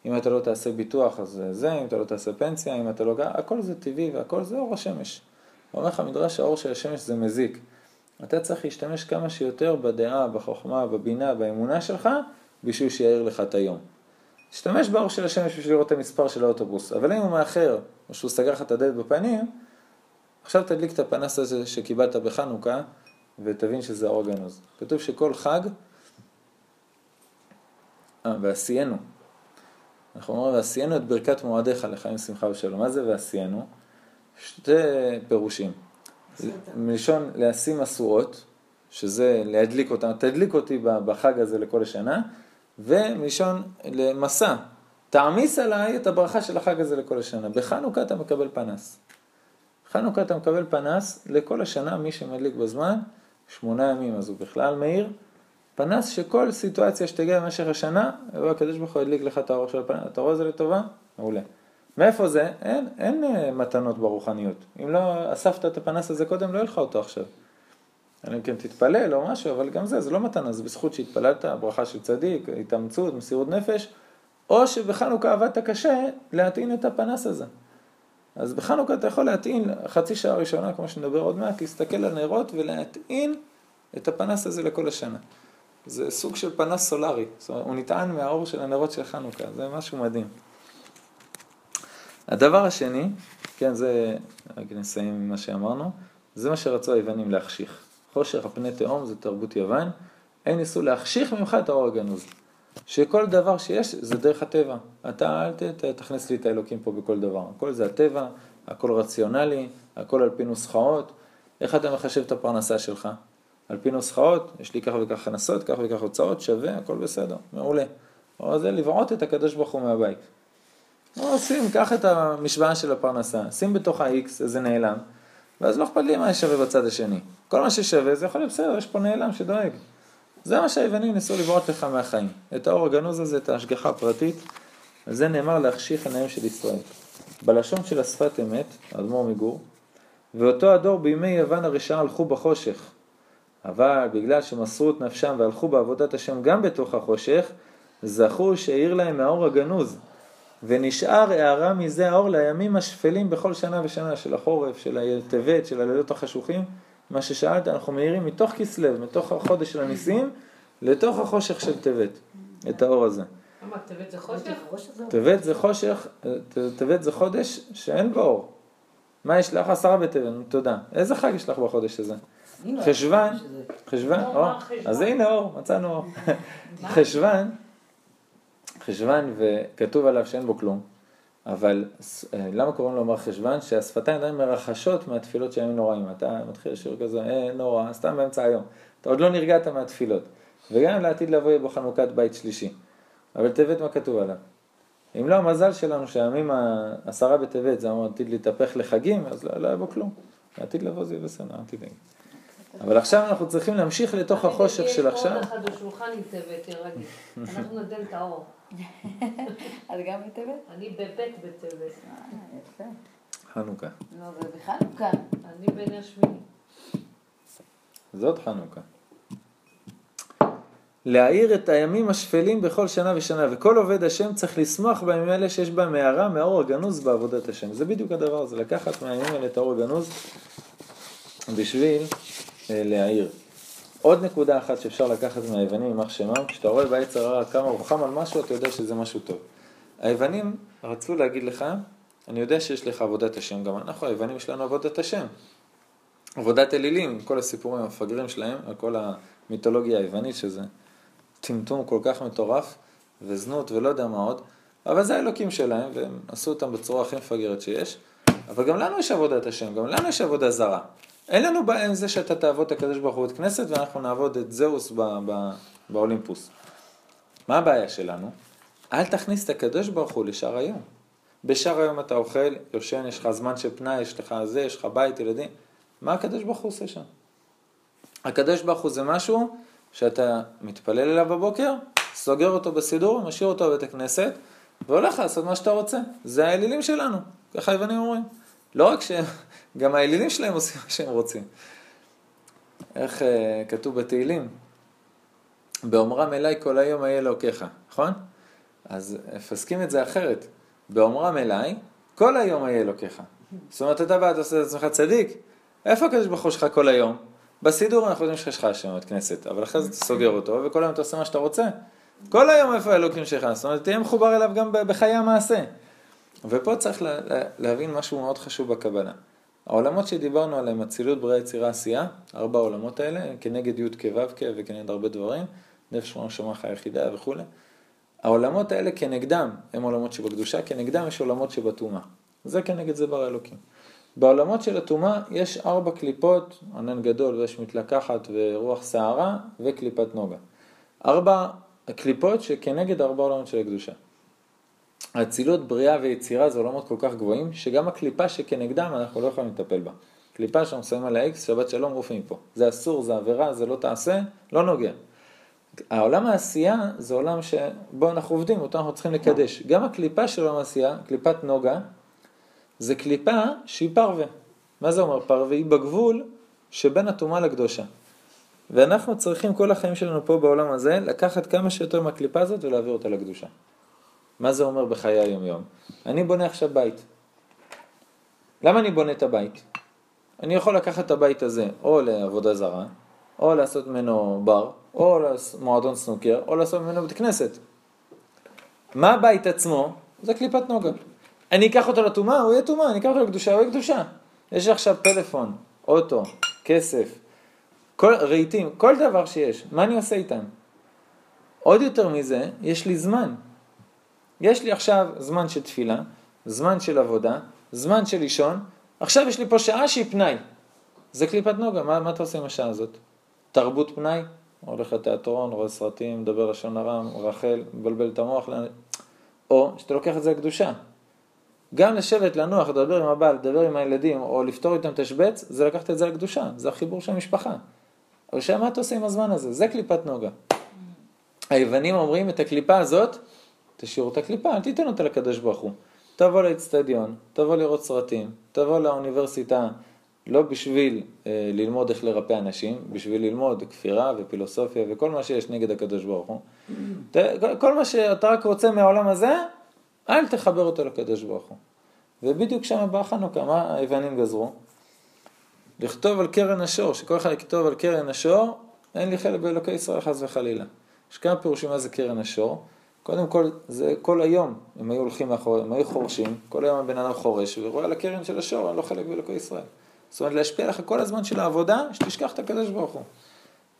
אם אתה לא תעשה ביטוח אז זה, אם אתה לא תעשה פנסיה, אם אתה לא... הכל זה טבעי והכל זה אור השמש. אומר לך מדרש האור של השמש זה מזיק. אתה צריך להשתמש כמה שיותר בדעה, בחוכמה, בבינה, באמונה שלך, בשביל שיעיר לך את היום. תשתמש באור של השמש בשביל לראות את המספר של האוטובוס, אבל אם הוא מאחר, או שהוא סגר לך את הדלת בפנים, עכשיו תדליק את הפנס הזה שקיבלת בחנוכה, ותבין שזה האור הגנוז. כתוב שכל חג, אה, ועשיינו. אנחנו אומרים, ועשיינו את ברכת מועדיך לחיים שמחה ושלום. מה זה ועשיינו? שתי פירושים. מלשון להשים משואות, שזה להדליק אותם, תדליק אותי בחג הזה לכל השנה, ומלשון למסע, תעמיס עליי את הברכה של החג הזה לכל השנה. בחנוכה אתה מקבל פנס. חנוכה אתה מקבל פנס לכל השנה, מי שמדליק בזמן, שמונה ימים, אז הוא בכלל מאיר. פנס שכל סיטואציה שתגיע במשך השנה, הקדוש ברוך הוא ידליק לך את האור של הפנס, אתה רואה זה לטובה? מעולה. מאיפה זה? אין, אין אה, מתנות ברוחניות. אם לא אספת את הפנס הזה קודם, לא יהיה לך אותו עכשיו. אלא אם כן תתפלל או משהו, אבל גם זה, זה לא מתנה, זה בזכות שהתפללת, ברכה של צדיק, התאמצות, מסירות נפש, או שבחנוכה עבדת קשה להטעין את הפנס הזה. אז בחנוכה אתה יכול להטעין חצי שעה ראשונה, כמו שנדבר עוד מעט, להסתכל על נרות ולהטעין את הפנס הזה לכל השנה. זה סוג של פנס סולארי, זאת אומרת, הוא נטען מהאור של הנרות של חנוכה, זה משהו מדהים. הדבר השני, כן, זה, רק נסיים עם מה שאמרנו, זה מה שרצו היוונים להחשיך. חושך על פני תהום זה תרבות יוון, הם ניסו להחשיך ממך את האור הגנוז. שכל דבר שיש זה דרך הטבע. אתה אל תכניס לי את האלוקים פה בכל דבר. הכל זה הטבע, הכל רציונלי, הכל על פי נוסחאות. איך אתה מחשב את הפרנסה שלך? על פי נוסחאות, יש לי כך וכך הכנסות, כך וכך הוצאות, שווה, הכל בסדר, מעולה. או זה לבעוט את הקדוש ברוך הוא מהבית. או שים, קח את המשוואה של הפרנסה, שים בתוך ה-X איזה נעלם, ואז לא אכפת לי מה שווה בצד השני. כל מה ששווה זה יכול להיות בסדר, יש פה נעלם שדואג. זה מה שהיוונים ניסו לבעוט לך מהחיים. את האור הגנוז הזה, את ההשגחה הפרטית, על זה נאמר להחשיך עיניהם של ישראל. בלשון של השפת אמת, האדמו"ר מגור, ואותו הדור בימי יוון הרשעה הלכו בחושך. אבל בגלל שמסרו את נפשם והלכו בעבודת השם גם בתוך החושך, זכו שהאיר להם מהאור הגנוז. ונשאר הערה מזה האור לימים השפלים בכל שנה ושנה של החורף, של הטבת, של הלילות החשוכים. מה ששאלת, אנחנו מאירים מתוך כסלו, מתוך החודש של הניסים, לתוך החושך של טבת, את האור הזה. למה, טבת זה חושך? טבת זה חושך, טבת זה חודש שאין בו אור. מה יש לך? עשרה בטבת, תודה. איזה חג יש לך בחודש הזה? חשוון, חשוון, לא, או? אז הנה אור, מצאנו אור. חשוון, חשוון וכתוב עליו שאין בו כלום, אבל אה, למה קוראים לו מר חשוון? שהשפתיים עדיין מרחשות מהתפילות שהיו נוראים. אתה מתחיל לשיר כזה, אה, נורא, סתם באמצע היום. אתה עוד לא נרגעת מהתפילות. וגם לעתיד לבוא יהיה בו חנוכת בית שלישי. אבל טבת מה כתוב עליו? אם לא המזל שלנו שהימים העשרה בטבת זה אמור עתיד להתהפך לחגים, אז לא, לא היה בו כלום. לעתיד לבוא זה יהיה בסדר, אל תדאג. אבל עכשיו אנחנו צריכים להמשיך לתוך החושך של יש עכשיו. עוד אחד בשולחן עם טבת. אנחנו נדל את האור. את גם בטבת? אני בבית בטבת. אה, יפה. חנוכה. נו, ובחנוכה. אני בן השמיני. זאת חנוכה. להאיר את הימים השפלים בכל שנה ושנה, וכל עובד השם צריך לשמוח בימים האלה שיש בהם הערה מהאור הגנוז בעבודת השם. זה בדיוק הדבר הזה, לקחת מהימים האלה את האור הגנוז בשביל אה, להאיר. עוד נקודה אחת שאפשר לקחת מהיוונים, יימח שמם, כשאתה רואה ביצר הרע כמה רוחם על משהו, אתה יודע שזה משהו טוב. היוונים רצו להגיד לך, אני יודע שיש לך עבודת השם, גם אנחנו היוונים יש לנו עבודת השם. עבודת אלילים, כל הסיפורים המפגרים שלהם, על כל המיתולוגיה היוונית, שזה טמטום כל כך מטורף, וזנות ולא יודע מה עוד, אבל זה האלוקים שלהם, והם עשו אותם בצורה הכי מפגרת שיש. אבל גם לנו יש עבודת השם, גם לנו יש עבודה זרה. אין לנו בעיה עם זה שאתה תעבוד את הקדוש ברוך הוא בבית כנסת, ואנחנו נעבוד את זהוס ב- ב- באולימפוס. מה הבעיה שלנו? אל תכניס את הקדוש ברוך הוא לשאר היום. בשאר היום אתה אוכל, יושן, יש לך זמן של פנאי, יש לך זה, יש לך בית, ילדים. מה הקדוש ברוך הוא עושה שם? הקדוש ברוך הוא זה משהו שאתה מתפלל אליו בבוקר, סוגר אותו בסידור, משאיר אותו בבית הכנסת, והולך לעשות מה שאתה רוצה. זה האלילים שלנו, ככה היוונים אומרים. לא רק שהם, גם האלילים שלהם עושים מה שהם רוצים. איך אה, כתוב בתהילים? באומרם אליי כל היום אהיה אלוקיך, נכון? אז מפסקים את זה אחרת. באומרם אליי, כל היום אהיה אלוקיך. זאת אומרת, אתה בא, אתה עושה את עצמך צדיק, איפה הקדוש ברוך הוא שלך כל היום? בסידור אנחנו יודעים שיש לך שם בית כנסת, אבל אחרי זה אתה סוגר אותו, וכל היום אתה עושה מה שאתה רוצה. כל היום איפה האלוקים שלך? זאת אומרת, תהיה מחובר אליו גם בחיי המעשה. ופה צריך לה, לה, להבין משהו מאוד חשוב בקבלה. העולמות שדיברנו עליהם, אצילות, בריאה, יצירה, עשייה, ארבע העולמות האלה, כנגד י' כו' כ' וכנגד הרבה דברים, נפש שמונה שמחה היחידה וכולי. העולמות האלה כנגדם הם עולמות שבקדושה, כנגדם יש עולמות שבטומאה. זה כנגד זה בר האלוקים. בעולמות של הטומאה יש ארבע קליפות, ענן גדול ויש מתלקחת ורוח סערה וקליפת נוגה. ארבע קליפות שכנגד ארבע עולמות של הקדושה. האצילות, בריאה ויצירה זה עולמות כל כך גבוהים, שגם הקליפה שכנגדם אנחנו לא יכולים לטפל בה. קליפה שאנחנו שמים על ה-X, שבת שלום רופא מפה. זה אסור, זה עבירה, זה לא תעשה, לא נוגע. העולם העשייה זה עולם שבו אנחנו עובדים, אותו אנחנו צריכים לקדש. גם הקליפה של עולם העשייה, קליפת נוגה, זה קליפה שהיא פרווה. מה זה אומר פרווה? היא בגבול שבין הטומאה לקדושה. ואנחנו צריכים כל החיים שלנו פה בעולם הזה לקחת כמה שיותר מהקליפה הזאת ולהעביר אותה לקדושה. מה זה אומר בחיי היום-יום? אני בונה עכשיו בית. למה אני בונה את הבית? אני יכול לקחת את הבית הזה או לעבודה זרה, או לעשות ממנו בר, או מועדון סנוקר, או לעשות ממנו בית כנסת. מה הבית עצמו? זה קליפת נוגה. אני אקח אותו לטומאה, הוא יהיה טומאה, אני אקח אותו לקדושה, הוא יהיה קדושה. יש עכשיו פלאפון, אוטו, כסף, כל, רהיטים, כל דבר שיש, מה אני עושה איתם? עוד יותר מזה, יש לי זמן. יש לי עכשיו זמן של תפילה, זמן של עבודה, זמן של לישון, עכשיו יש לי פה שעה שהיא פנאי. זה קליפת נוגה, מה, מה אתה עושה עם השעה הזאת? תרבות פנאי? הולך לתיאטרון, רואה סרטים, מדבר לשון הרע, רחל, מבלבל את המוח, או שאתה לוקח את זה לקדושה. גם לשבת, לנוח, לדבר עם הבעל, לדבר עם הילדים, או לפתור איתם תשבץ, זה לקחת את זה לקדושה, זה החיבור של המשפחה. אבל שאלה, מה אתה עושה עם הזמן הזה? זה קליפת נוגה. היוונים אומרים, את הקליפה הזאת, תשאירו את הקליפה, אל תיתן אותה לקדוש ברוך הוא. תבוא לאצטדיון, תבוא לראות סרטים, תבוא לאוניברסיטה, לא בשביל אה, ללמוד איך לרפא אנשים, בשביל ללמוד כפירה ופילוסופיה וכל מה שיש נגד הקדוש ברוך הוא. ת, כל מה שאתה רק רוצה מהעולם הזה, אל תחבר אותו לקדוש ברוך הוא. ובדיוק שם באה חנוכה, מה היוונים גזרו? לכתוב על קרן השור, שכל אחד יכתוב על קרן השור, אין לי חלק באלוקי ישראל חס וחלילה. יש כמה פירושים מה זה קרן השור. קודם כל, זה כל היום, הם היו הולכים מאחורי, הם היו חורשים, כל היום הבן אדם חורש, ורואה על הקרן של השור, אין לו חלק באלוקי ישראל. זאת אומרת, להשפיע לך כל הזמן של העבודה, שתשכח את הקדוש ברוך הוא.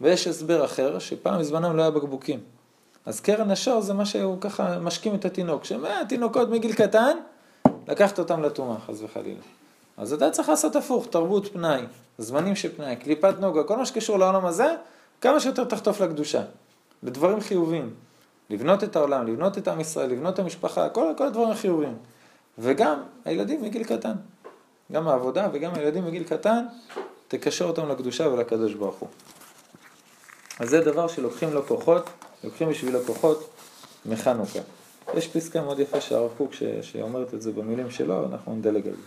ויש הסבר אחר, שפעם בזמנם לא היה בקבוקים. אז קרן השור זה מה שהיו ככה משקים את התינוק, שהתינוקות מגיל קטן, לקחת אותם לטומאה, חס וחלילה. אז אתה צריך לעשות הפוך, תרבות פנאי, זמנים של פנאי, קליפת נוגה, כל מה שקשור לעולם הזה, כמה שיותר תחטוף לקדושה, לדברים חיוביים. לבנות את העולם, לבנות את עם ישראל, לבנות את המשפחה, כל, כל הדברים החיוביים. וגם הילדים מגיל קטן. גם העבודה וגם הילדים מגיל קטן, תקשר אותם לקדושה ולקדוש ברוך הוא. אז זה דבר שלוקחים לו כוחות, לוקחים בשביל הכוחות מחנוכה. יש פסקה מאוד יפה של הרב קוק שאומרת את זה במילים שלו, אנחנו נדלג על זה.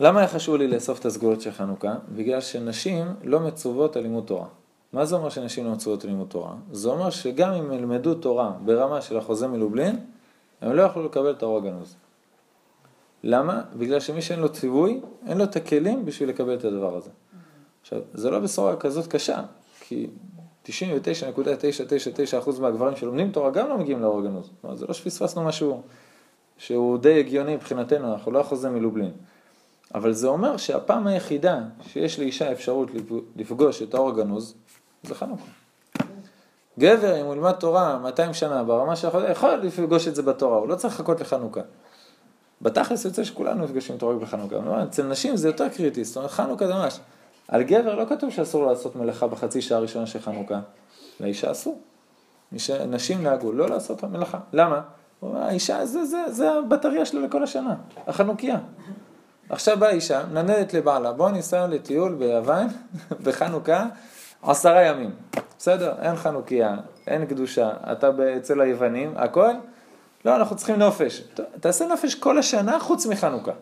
למה היה חשוב לי לאסוף את הסגולות של חנוכה? בגלל שנשים לא מצוות על לימוד תורה. מה זה אומר שנשים לא מצוות על לימוד תורה? זה אומר שגם אם ילמדו תורה ברמה של החוזה מלובלין, הם לא יכלו לקבל את האור הגנוז. למה? בגלל שמי שאין לו ציווי, אין לו את הכלים בשביל לקבל את הדבר הזה. עכשיו, זה לא בשורה כזאת קשה, כי 99.999% מהגברים שלומדים תורה גם לא מגיעים לאור הגנוז. זה לא שפספסנו משהו שהוא די הגיוני מבחינתנו, אנחנו לא אחוזי מלובלין. אבל זה אומר שהפעם היחידה שיש לאישה אפשרות לפגוש את האור הגנוז, זה חנוכה. גבר, אם הוא ילמד תורה 200 שנה ברמה שיכול, יכול לפגוש את זה בתורה, הוא לא צריך לחכות לחנוכה. בתכלס יוצא שכולנו נפגשים תורה בחנוכה. אצל נשים זה יותר קריטי, זאת אומרת חנוכה זה ממש. על גבר לא כתוב שאסור לעשות מלאכה בחצי שעה הראשונה של חנוכה. לאישה אסור. נשים נהגו לא לעשות מלאכה. למה? האישה זה, זה, זה הבטריה שלה לכל השנה, החנוכיה. עכשיו באה אישה, מנדדת לבעלה, בוא ניסע לטיול ביוון בחנוכה עשרה ימים. בסדר, אין חנוכיה, אין קדושה, אתה אצל היוונים, הכל? לא, אנחנו צריכים נופש. תעשה נופש כל השנה חוץ מחנוכה.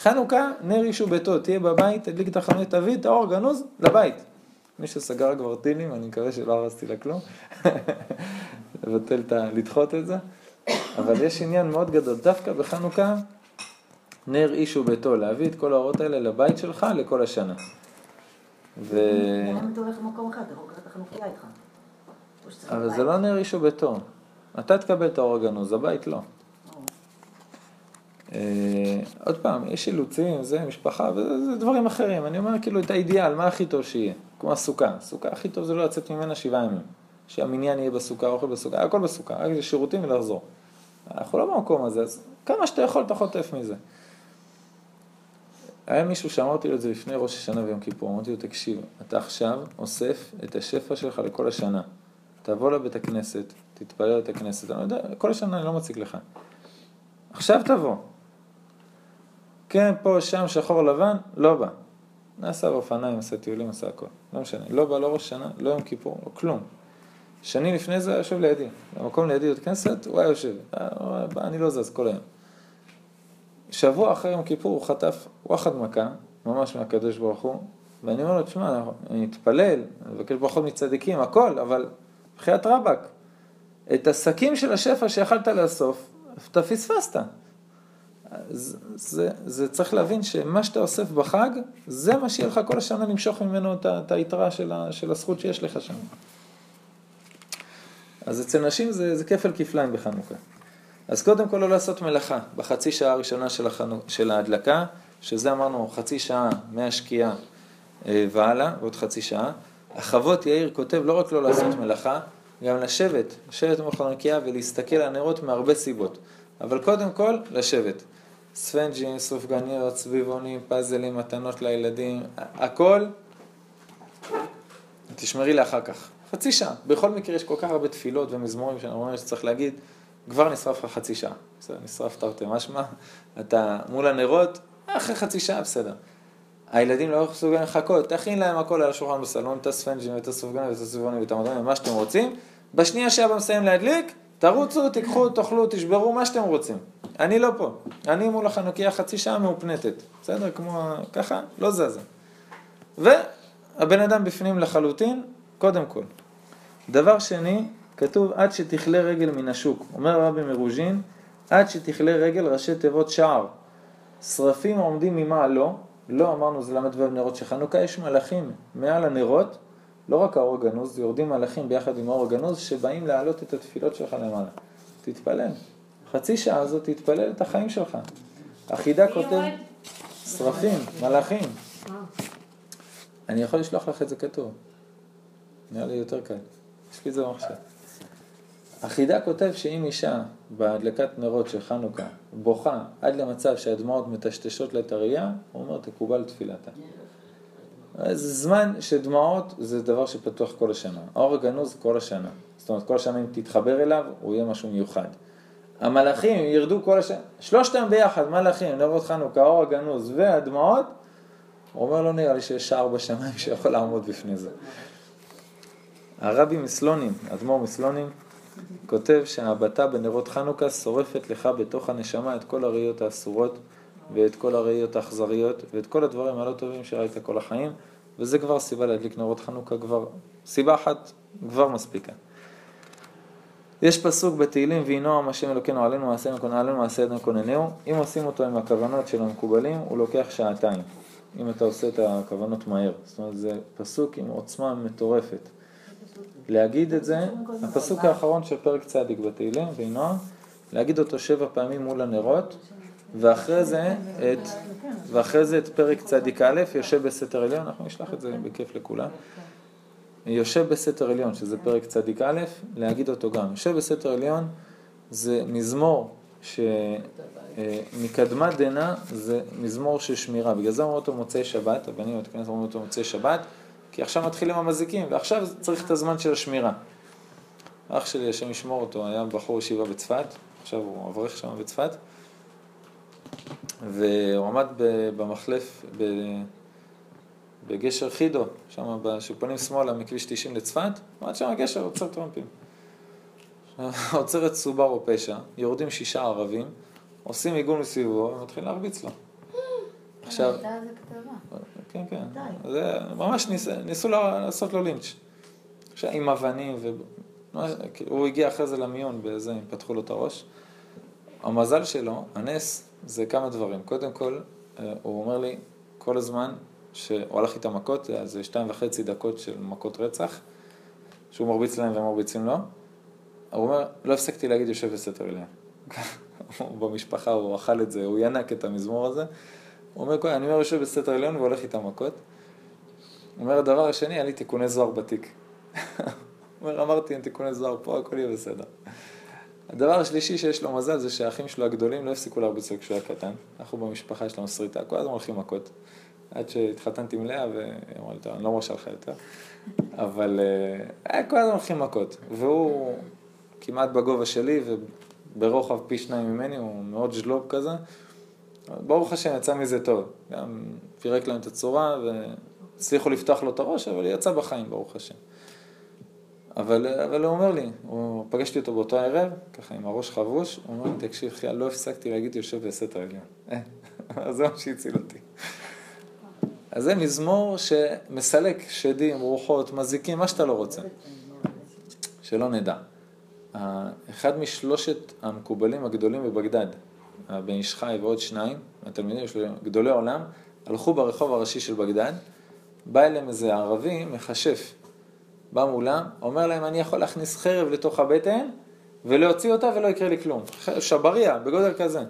חנוכה, נר אישו ביתו, תהיה בבית, תדליק את החנויות, תביא את האור גנוז לבית. מי שסגר כבר טילים, אני מקווה שלא הרסתי לה כלום. לבטל את ה... לדחות את זה. אבל יש עניין מאוד גדול, דווקא בחנוכה, נר אישו ביתו, להביא את כל האורות האלה לבית שלך לכל השנה. ו... למה אתה הולך למקום אחד? אתה יכול לקחת את החנוכיה איתך. אבל זה לא נר אישו ביתו. אתה תקבל את האור הגנוז, הבית לא. אה, עוד פעם, יש אילוצים, זה משפחה, וזה דברים אחרים. אני אומר כאילו את האידיאל, מה הכי טוב שיהיה? כמו הסוכה. הסוכה הכי טוב זה לא לצאת ממנה שבעה ימים. שהמניין יהיה בסוכה, אוכל בסוכה, הכל בסוכה, רק זה שירותים ולחזור. אנחנו לא במקום הזה, אז כמה שאתה יכול אתה חוטף מזה. היה מישהו שאמרתי לו את זה לפני ראש השנה ויום כיפור, אמרתי לו, תקשיב, אתה עכשיו אוסף את השפע שלך לכל השנה. תבוא לבית הכנסת, תתפלל את הכנסת, אני יודע, כל השנה אני לא מציג לך. עכשיו תבוא. כן, פה, שם, שחור לבן, לא בא. נסע באופניים, עשה טיולים, עשה הכל. לא משנה. לא בא, לא ראש שנה, לא יום כיפור, לא כלום. שנים לפני זה היה יושב לידי. במקום לידי בית כנסת, הוא היה יושב. אה, אני לא זז כל היום. שבוע אחרי יום כיפור הוא חטף וואחד מכה, ממש מהקדוש ברוך הוא, ואני אומר לו, תשמע, אני מתפלל, אני מבקש ברכות מצדיקים, הכל, אבל בחיית רבאק, את השקים של השפע שיכלת לאסוף, אתה פספסת. זה, זה, זה צריך להבין שמה שאתה אוסף בחג, זה מה שיהיה לך כל השנה למשוך ממנו את, את היתרה של, ה, של הזכות שיש לך שם. אז אצל נשים זה, זה כפל כפליים בחנוכה. אז קודם כל לא לעשות מלאכה בחצי שעה הראשונה של, החנו, של ההדלקה, שזה אמרנו חצי שעה מהשקיעה אה, והלאה, ועוד חצי שעה. החוות יאיר כותב לא רק לא לעשות מלאכה, גם לשבת, לשבת מול חנוכיה ולהסתכל על הנרות מהרבה סיבות. אבל קודם כל, לשבת. ספנג'ים, סופגניות, סביבונים, פאזלים, מתנות לילדים, הכל, תשמרי לאחר כך. חצי שעה. בכל מקרה יש כל כך הרבה תפילות ומזמורים שאני אומר שצריך להגיד, כבר נשרף לך חצי שעה. בסדר, נשרף תרתי משמע, אתה מול הנרות, אחרי חצי שעה בסדר. הילדים לא מסוגלים לחכות, תכין להם הכל על השולחן בסלון, את הספנג'ים ואת הסופגנים ואת הסביבונים ואת המדברים, מה שאתם רוצים. בשנייה שאבא מסיים להדליק, תרוצו, תיקחו, תאכלו, תשברו, מה שאתם רוצים. אני לא פה. אני מול החנוכיה חצי שעה מאופנטת. בסדר? כמו ככה, לא זזה. והבן אדם בפנים לחלוטין, קודם כל. דבר שני, כתוב עד שתכלה רגל מן השוק. אומר רבי מרוז'ין, עד שתכלה רגל ראשי תיבות שער. שרפים עומדים ממעל לא, לא אמרנו זה ל"ו נרות של חנוכה, יש מלאכים מעל הנרות, לא רק האור הגנוז, יורדים מלאכים ביחד עם האור הגנוז שבאים להעלות את התפילות שלך למעלה. תתפלל. חצי שעה הזאת תתפלל את החיים שלך. החידה כותב שרפים, מלאכים. אה. אני יכול לשלוח לך את זה כתוב. נראה לי יותר קל. יש לי את זה במחשב. החידה כותב שאם אישה בהדלקת נרות של חנוכה בוכה עד למצב שהדמעות מטשטשות לה את הראייה, הוא אומר תקובל תפילתה. זה זמן שדמעות זה דבר שפתוח כל השנה. האור הגנוז כל השנה. זאת אומרת כל השנה אם תתחבר אליו הוא יהיה משהו מיוחד. המלאכים ירדו כל השנה, שלושתם ביחד, מלאכים, נרות חנוכה, האור הגנוז והדמעות, הוא אומר לא נראה לי שיש שער בשמיים שיכול לעמוד בפני זה. הרבי מסלונים, אדמו"ר מסלונים, כותב שההבטה בנרות חנוכה שורפת לך בתוך הנשמה את כל הראיות האסורות ואת כל הראיות האכזריות ואת כל הדברים הלא טובים שראית כל החיים וזה כבר סיבה להדליק נרות חנוכה כבר, סיבה אחת כבר מספיקה. יש פסוק בתהילים וינועם השם אלוקינו עלינו מעשה נקוננו עלינו מעשה ידנו כוננהו אם עושים אותו עם הכוונות של המקובלים הוא לוקח שעתיים אם אתה עושה את הכוונות מהר. זאת אומרת זה פסוק עם עוצמה מטורפת להגיד את זה, הפסוק האחרון של פרק צדיק בתהילים, וינועם, להגיד אותו שבע פעמים מול הנרות, ואחרי זה את, ואחרי זה את פרק צדיק א', יושב בסתר עליון, אנחנו נשלח את זה בכיף לכולם. יושב בסתר עליון, שזה פרק צדיק א', להגיד אותו גם. יושב בסתר עליון זה מזמור שמקדמת דנא זה מזמור של שמירה, בגלל זה אומרים אותו מוצאי שבת, הבנים הכנסת אומרים אותו מוצאי שבת, כי עכשיו מתחילים המזיקים, ועכשיו צריך את הזמן של השמירה. אח שלי, השם ישמור אותו, היה בחור ישיבה בצפת, עכשיו הוא אברך שם בצפת, והוא עמד במחלף בגשר חידו, שם שפונים שמאלה מכביש 90 לצפת, עמד שם הגשר, עוצר טרמפים. עוצר את סובארו פשע, יורדים שישה ערבים, עושים עיגול מסביבו ומתחילים להרביץ לו. עכשיו... כן, כן. זה ממש ניס, ניסו לעשות לו לינץ'. עכשיו עם אבנים, ו... הוא הגיע אחרי זה למיון באיזה, הם פתחו לו את הראש. המזל שלו, הנס, זה כמה דברים. קודם כל, אה, הוא אומר לי כל הזמן שהוא הלך איתם מכות, זה שתיים וחצי דקות של מכות רצח, שהוא מרביץ להם והם מרביצים לו. הוא אומר, לא הפסקתי להגיד יושב בסתר אליה. במשפחה הוא אכל את זה, הוא ינק את המזמור הזה. הוא אומר, אני אומר יושב בסתר עליון והולך איתם מכות. אומר, הדבר השני, היה לי תיקוני זוהר בתיק. אומר, אמרתי, אין תיקוני זוהר פה, הכל יהיה בסדר. הדבר השלישי שיש לו מזל זה שהאחים שלו הגדולים לא הפסיקו להרביץ לו כשהוא היה קטן. אנחנו במשפחה יש לנו שריטה, כל הזמן הולכים מכות. עד שהתחתנתי עם לאה והיא אמרה לי, אני לא מרשה לך יותר. אבל היה אה, כל הזמן הולכים מכות. והוא כמעט בגובה שלי וברוחב פי שניים ממני, הוא מאוד ז'לוב כזה. ברוך השם, יצא מזה טוב. גם פירק להם את הצורה והצליחו לפתוח לו את הראש, אבל יצא בחיים, ברוך השם. אבל, אבל הוא אומר לי, הוא, פגשתי אותו באותו ערב, ככה עם הראש חבוש, הוא אומר לי, תקשיב, חייה, לא הפסקתי להגיד יושב בסתר העליון. זה מה שהציל אותי. אז זה מזמור שמסלק שדים, רוחות, מזיקים, מה שאתה לא רוצה. שלא נדע. אחד משלושת המקובלים הגדולים בבגדד, הבן איש חי ועוד שניים, התלמידים שלו, גדולי עולם, הלכו ברחוב הראשי של בגדד, בא אליהם איזה ערבי, מכשף, בא מולם, אומר להם, אני יכול להכניס חרב לתוך הבטן ולהוציא אותה ולא יקרה לי כלום. שבריה, בגודל כזה.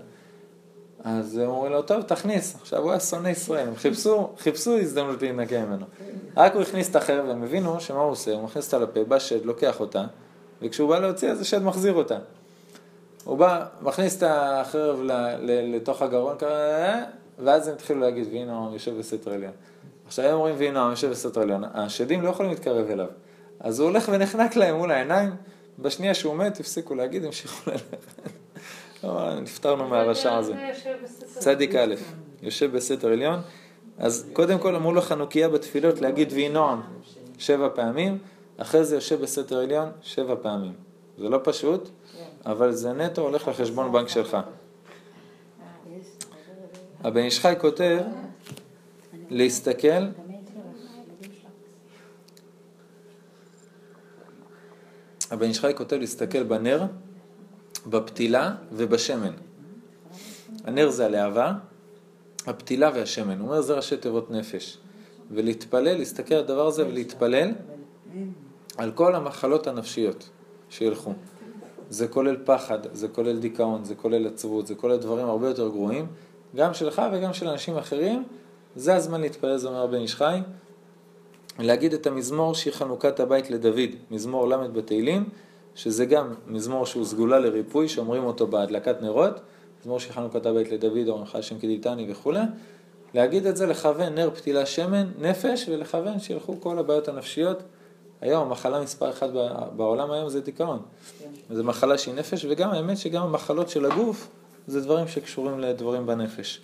אז הם אומרים לו, טוב, תכניס. עכשיו הוא היה שונא ישראל, הם חיפשו, חיפשו הזדמנות להינקה ממנו. רק הוא הכניס את החרב, והם הבינו שמה הוא עושה, הוא מכניס אותה לפה, בא שד, לוקח אותה, וכשהוא בא להוציא, אז השד מחזיר אותה. הוא בא, מכניס את החרב לתוך הגרון כזה, ואז הם התחילו להגיד, והנה העם יושב בסתר עליון. עכשיו הם אומרים, והנה העם יושב בסתר עליון. השדים לא יכולים להתקרב אליו. אז הוא הולך ונחנק להם מול העיניים, בשנייה שהוא מת, הפסיקו להגיד, המשיכו ללכת. אבל נפטרנו מהרשע הזה. צדיק א', יושב בסתר עליון, אז קודם כל אמרו לו חנוכיה בתפילות להגיד ויהי נועם שבע פעמים, אחרי זה יושב בסתר עליון שבע פעמים. זה לא פשוט, אבל זה נטו הולך לחשבון בנק שלך. הבן איש חי כותב להסתכל, הבן איש חי כותב להסתכל בנר, בפתילה ובשמן. הנר זה הלהבה, הפתילה והשמן. הוא אומר זה ראשי תיבות נפש. ולהתפלל, להסתכל על הדבר הזה ולהתפלל על כל המחלות הנפשיות שילכו. זה כולל פחד, זה כולל דיכאון, זה כולל עצבות, זה כולל דברים הרבה יותר גרועים, גם שלך וגם של אנשים אחרים. זה הזמן להתפלל, זה אומר בן איש חי. להגיד את המזמור שהיא חנוכת הבית לדוד, מזמור ל' בתהילים, שזה גם מזמור שהוא סגולה לריפוי, שאומרים אותו בהדלקת נרות, מזמור שהיא חנוכת הבית לדוד, אורנך השם כדיתני וכולי. להגיד את זה, לכוון נר פתילה שמן, נפש, ולכוון שילכו כל הבעיות הנפשיות. היום המחלה מספר אחת בעולם היום זה דיכאון. זו מחלה שהיא נפש, וגם האמת שגם המחלות של הגוף זה דברים שקשורים לדברים בנפש.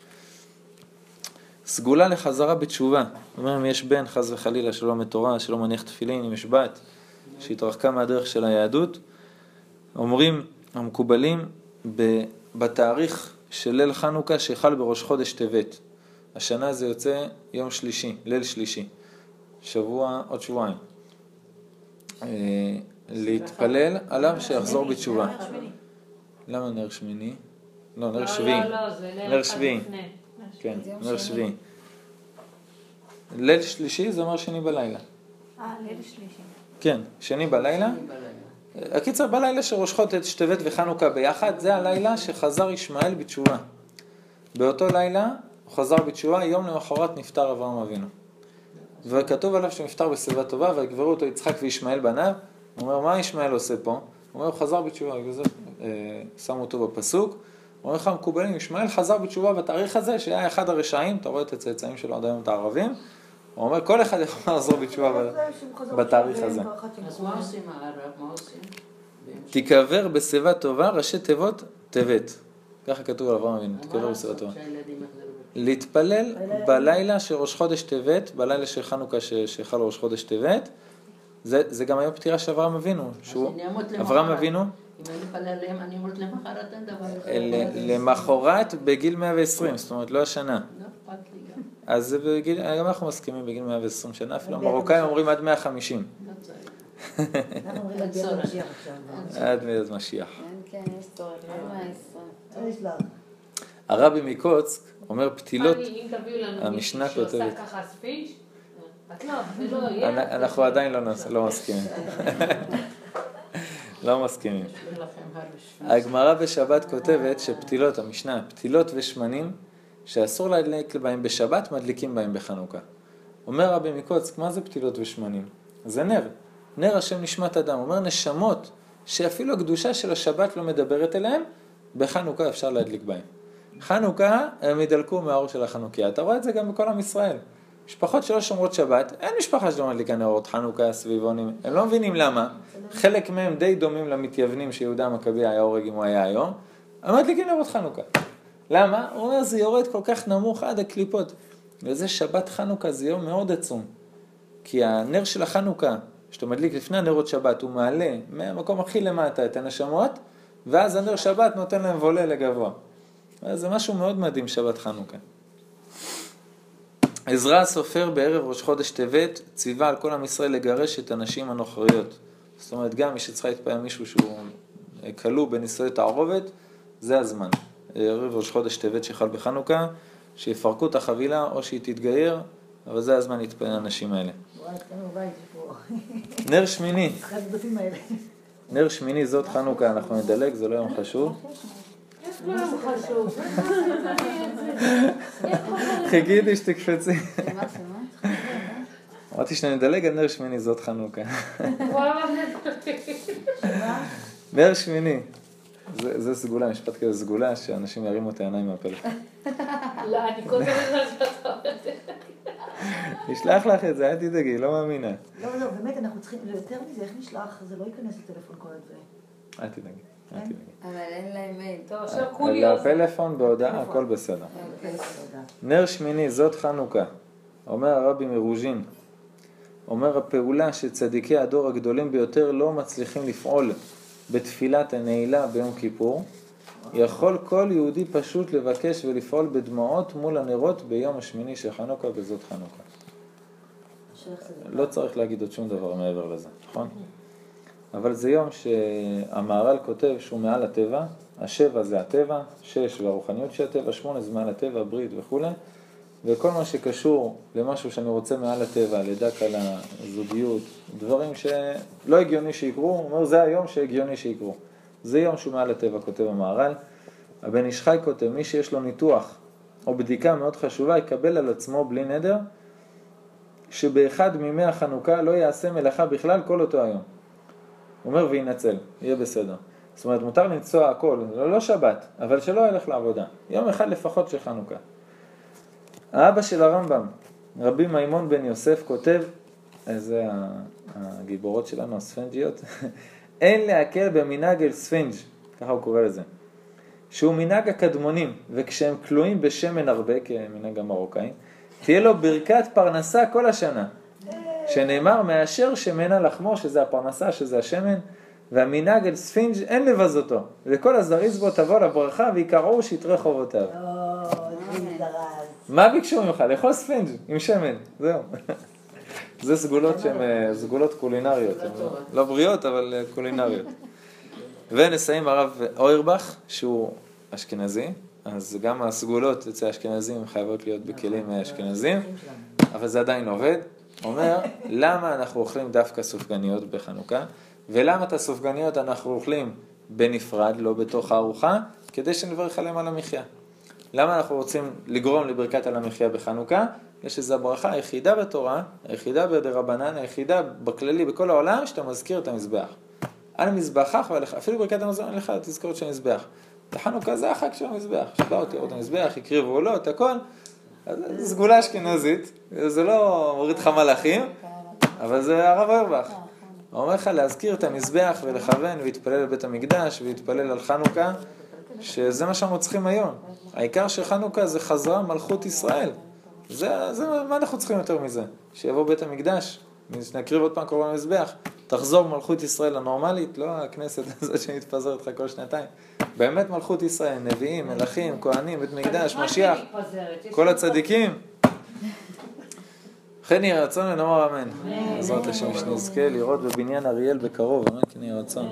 סגולה לחזרה בתשובה. זאת אומרת, אם יש בן, חס וחלילה, שלא לומד תורה, שלא מניח תפילין, אם יש בת, שהתרחקה מהדרך של היהדות, אומרים המקובלים בתאריך של ליל חנוכה שחל בראש חודש טבת. השנה זה יוצא יום שלישי, ליל שלישי, שבוע, עוד שבועיים. אה, להתפלל עליו שיחזור בתשובה. למה נר שמיני? לא, נר שביעי. לא, לא, זה נר שביעי. כן, נר שביעי. ליל שלישי זה אומר שני בלילה. אה, ליל שלישי. כן, שני בלילה. הקיצר, בלילה של ראש חודש טבת וחנוכה ביחד, זה הלילה שחזר ישמעאל בתשובה. באותו לילה הוא חזר בתשובה, יום למחרת נפטר אברהם אבינו. וכתוב עליו שהוא נפטר בשיבה טובה, ויגברו אותו יצחק וישמעאל בניו. הוא אומר, מה ישמעאל עושה פה? הוא אומר, הוא חזר בתשובה, בגלל זה אה, שמו אותו בפסוק. הוא אומר לך המקובלים, ישמעאל חזר בתשובה בתאריך הזה, שהיה אחד הרשעים, אתה רואה את הצאצאים שלו עד היום, את הערבים. הוא אומר, כל אחד יכול לחזור בתשובה בתאריך הזה. אז מה עושים הערב? מה עושים? תיקבר בשיבה טובה, ראשי תיבות, טבת. ככה כתוב על אברהם אבינו. שהילדים יחזרו? להתפלל בלילה של ראש חודש טבת, בלילה של חנוכה שחל ראש חודש טבת, זה, זה גם היום פטירה של אברהם אבינו, שהוא. אברהם אבינו, אם אני מתפלל עליהם, אני אמות למחרת, אין דבר אחר. בגיל 120, זאת אומרת לא השנה. לא. אז בגיל, גם אנחנו מסכימים בגיל 120 שנה, אפילו המרוקאים. אומרים עד 150, לא צריך. אנחנו אומרים על ביאת עכשיו. עד ביאת משיח. כן, כן, יש צורך, עד 120. יש לה. הרבי מקוצק אומר פתילות, המשנה כותבת. לא, לא אנחנו עדיין לא לא מסכימים. לא מסכימים. הרבה הגמרא בשבת כותבת שפתילות, המשנה, פתילות ושמנים, שאסור להדליק בהם בשבת, מדליקים בהם בחנוכה. אומר רבי מקוצק, מה זה פתילות ושמנים? זה נר. נר השם נשמת אדם. אומר נשמות שאפילו הקדושה של השבת לא מדברת אליהם, בחנוכה אפשר להדליק בהם. חנוכה, הם ידלקו מהאור של החנוכיה. אתה רואה את זה גם בכל עם ישראל. משפחות שלא שומרות שבת, אין משפחה שלא מדליקה נרות חנוכה, סביבונים, הם לא מבינים למה. חלק מהם די דומים למתייוונים שיהודה המכבי היה הורג אם הוא היה היום, הם מדליקים נרות חנוכה. למה? הוא אומר, זה יורד כל כך נמוך עד הקליפות. וזה שבת חנוכה, זה יום מאוד עצום. כי הנר של החנוכה, שאתה מדליק לפני הנרות שבת, הוא מעלה מהמקום הכי למטה את הנשמות, ואז הנר שבת נותן להם וולה לגבוה. זה משהו מאוד מדהים, שבת חנוכה. עזרא הסופר בערב ראש חודש טבת ציווה על כל עם ישראל לגרש את הנשים הנוכריות. זאת אומרת, גם מי שצריכה להתפעל מישהו שהוא כלוא בנישואי תערובת, זה הזמן. ערב ראש חודש טבת שחל בחנוכה, שיפרקו את החבילה או שהיא תתגייר, אבל זה הזמן להתפעל לנשים האלה. נר שמיני. נר שמיני זאת חנוכה, אנחנו נדלג, זה לא יום חשוב. חיכיתי שתקפצי. אמרתי שאני מדלג על נר שמיני זאת חנוכה. נר שמיני. זה, זה סגולה, משפט כזה סגולה, שאנשים ירימו את העיניים מהפלאפון. לא, אני כל הזמן יודעת שאתה אומר את זה. נשלח לך את זה, אל תדאגי, לא מאמינה. לא, לא, באמת, אנחנו צריכים, יותר מזה, איך נשלח? זה לא ייכנס לטלפון כל הזה. אל תדאגי, אל תדאגי. אבל אין להם מייל. טוב, עכשיו כולי אוזן. לפלאפון בהודעה, הכל בסדר. נר שמיני, זאת חנוכה. אומר הרבי מרוז'ין, אומר הפעולה שצדיקי הדור הגדולים ביותר לא מצליחים לפעול בתפילת הנעילה ביום כיפור, יכול כל יהודי פשוט לבקש ולפעול בדמעות מול הנרות ביום השמיני של חנוכה וזאת חנוכה. לא צריך להגיד עוד שום דבר מעבר לזה, נכון? אבל זה יום שהמהר"ל כותב שהוא מעל הטבע, השבע זה הטבע, שש והרוחניות של הטבע, שמונה זה מעל הטבע, ברית וכולי, וכל מה שקשור למשהו שאני רוצה מעל הטבע, לידה קלה, זוגיות, דברים שלא הגיוני שיקרו, הוא אומר זה היום שהגיוני שיקרו. זה יום שהוא מעל הטבע, כותב המהר"ל. הבן איש חי כותב, מי שיש לו ניתוח או בדיקה מאוד חשובה, יקבל על עצמו בלי נדר, שבאחד מימי החנוכה לא יעשה מלאכה בכלל כל אותו היום. הוא אומר וינצל, יהיה בסדר. זאת אומרת, מותר לנסוע הכל, לא, לא שבת, אבל שלא ילך לעבודה. יום אחד לפחות של חנוכה. האבא של הרמב"ם, רבי מימון בן יוסף, כותב, זה הגיבורות שלנו, הספנג'יות, אין להקל במנהג אל ספינג', ככה הוא קורא לזה, שהוא מנהג הקדמונים, וכשהם קלואים בשמן הרבה, כמנהג המרוקאים, תהיה לו ברכת פרנסה כל השנה, שנאמר מאשר שמנה לחמו, שזה הפרנסה, שזה השמן, ומנהג אל ספינג' אין לבזותו, וכל הזריז בו תבוא לברכה ויקרעו שטרי חובותיו. מה ביקשו ממך? לאכול ספינג' עם שמן, זהו. זה סגולות שהן אה, סגולות קולינריות, לא- בריאות אבל אה, קולינריות. ונסיים הרב אוירבך, שהוא אשכנזי, אז גם הסגולות אצל האשכנזים חייבות להיות בכלים אה, אשכנזיים, אבל זה עדיין עובד. אומר, למה אנחנו אוכלים דווקא סופגניות בחנוכה, ולמה את הסופגניות אנחנו אוכלים בנפרד, לא בתוך הארוחה, כדי שנברך עליהם על המחיה. למה אנחנו רוצים לגרום לברכת על המחיה בחנוכה? יש איזו הברכה היחידה בתורה, היחידה בדרבנן, היחידה בכללי בכל העולם, שאתה מזכיר את המזבח. על מזבחך אפילו ברכת המזון לך תזכור של המזבח. בחנוכה זה החג של המזבח, שבאו תראו את המזבח, הקריבו עולות, הכל. אז זו סגולה אשכנזית, זה לא מוריד לך מלאכים, אבל זה הרב אורבך. הוא אומר לך להזכיר את המזבח ולכוון ולהתפלל לבית המקדש ולהתפלל על חנוכה, שזה מה שאנחנו צריכים היום. העיקר של חנוכה זה חזרה מלכות ישראל. זה, זה, מה אנחנו צריכים יותר מזה? שיבוא בית המקדש, נקריב עוד פעם קורבן מזבח, תחזור מלכות ישראל הנורמלית, לא הכנסת הזאת שמתפזרת לך כל שנתיים. באמת מלכות ישראל, נביאים, מלכים, כהנים, בית מקדש, משיח, כל הצדיקים. וכן יהי רצון ונאמר אמן. בעזרת השם שנזכה לראות בבניין אריאל בקרוב, אמן כן יהי רצון.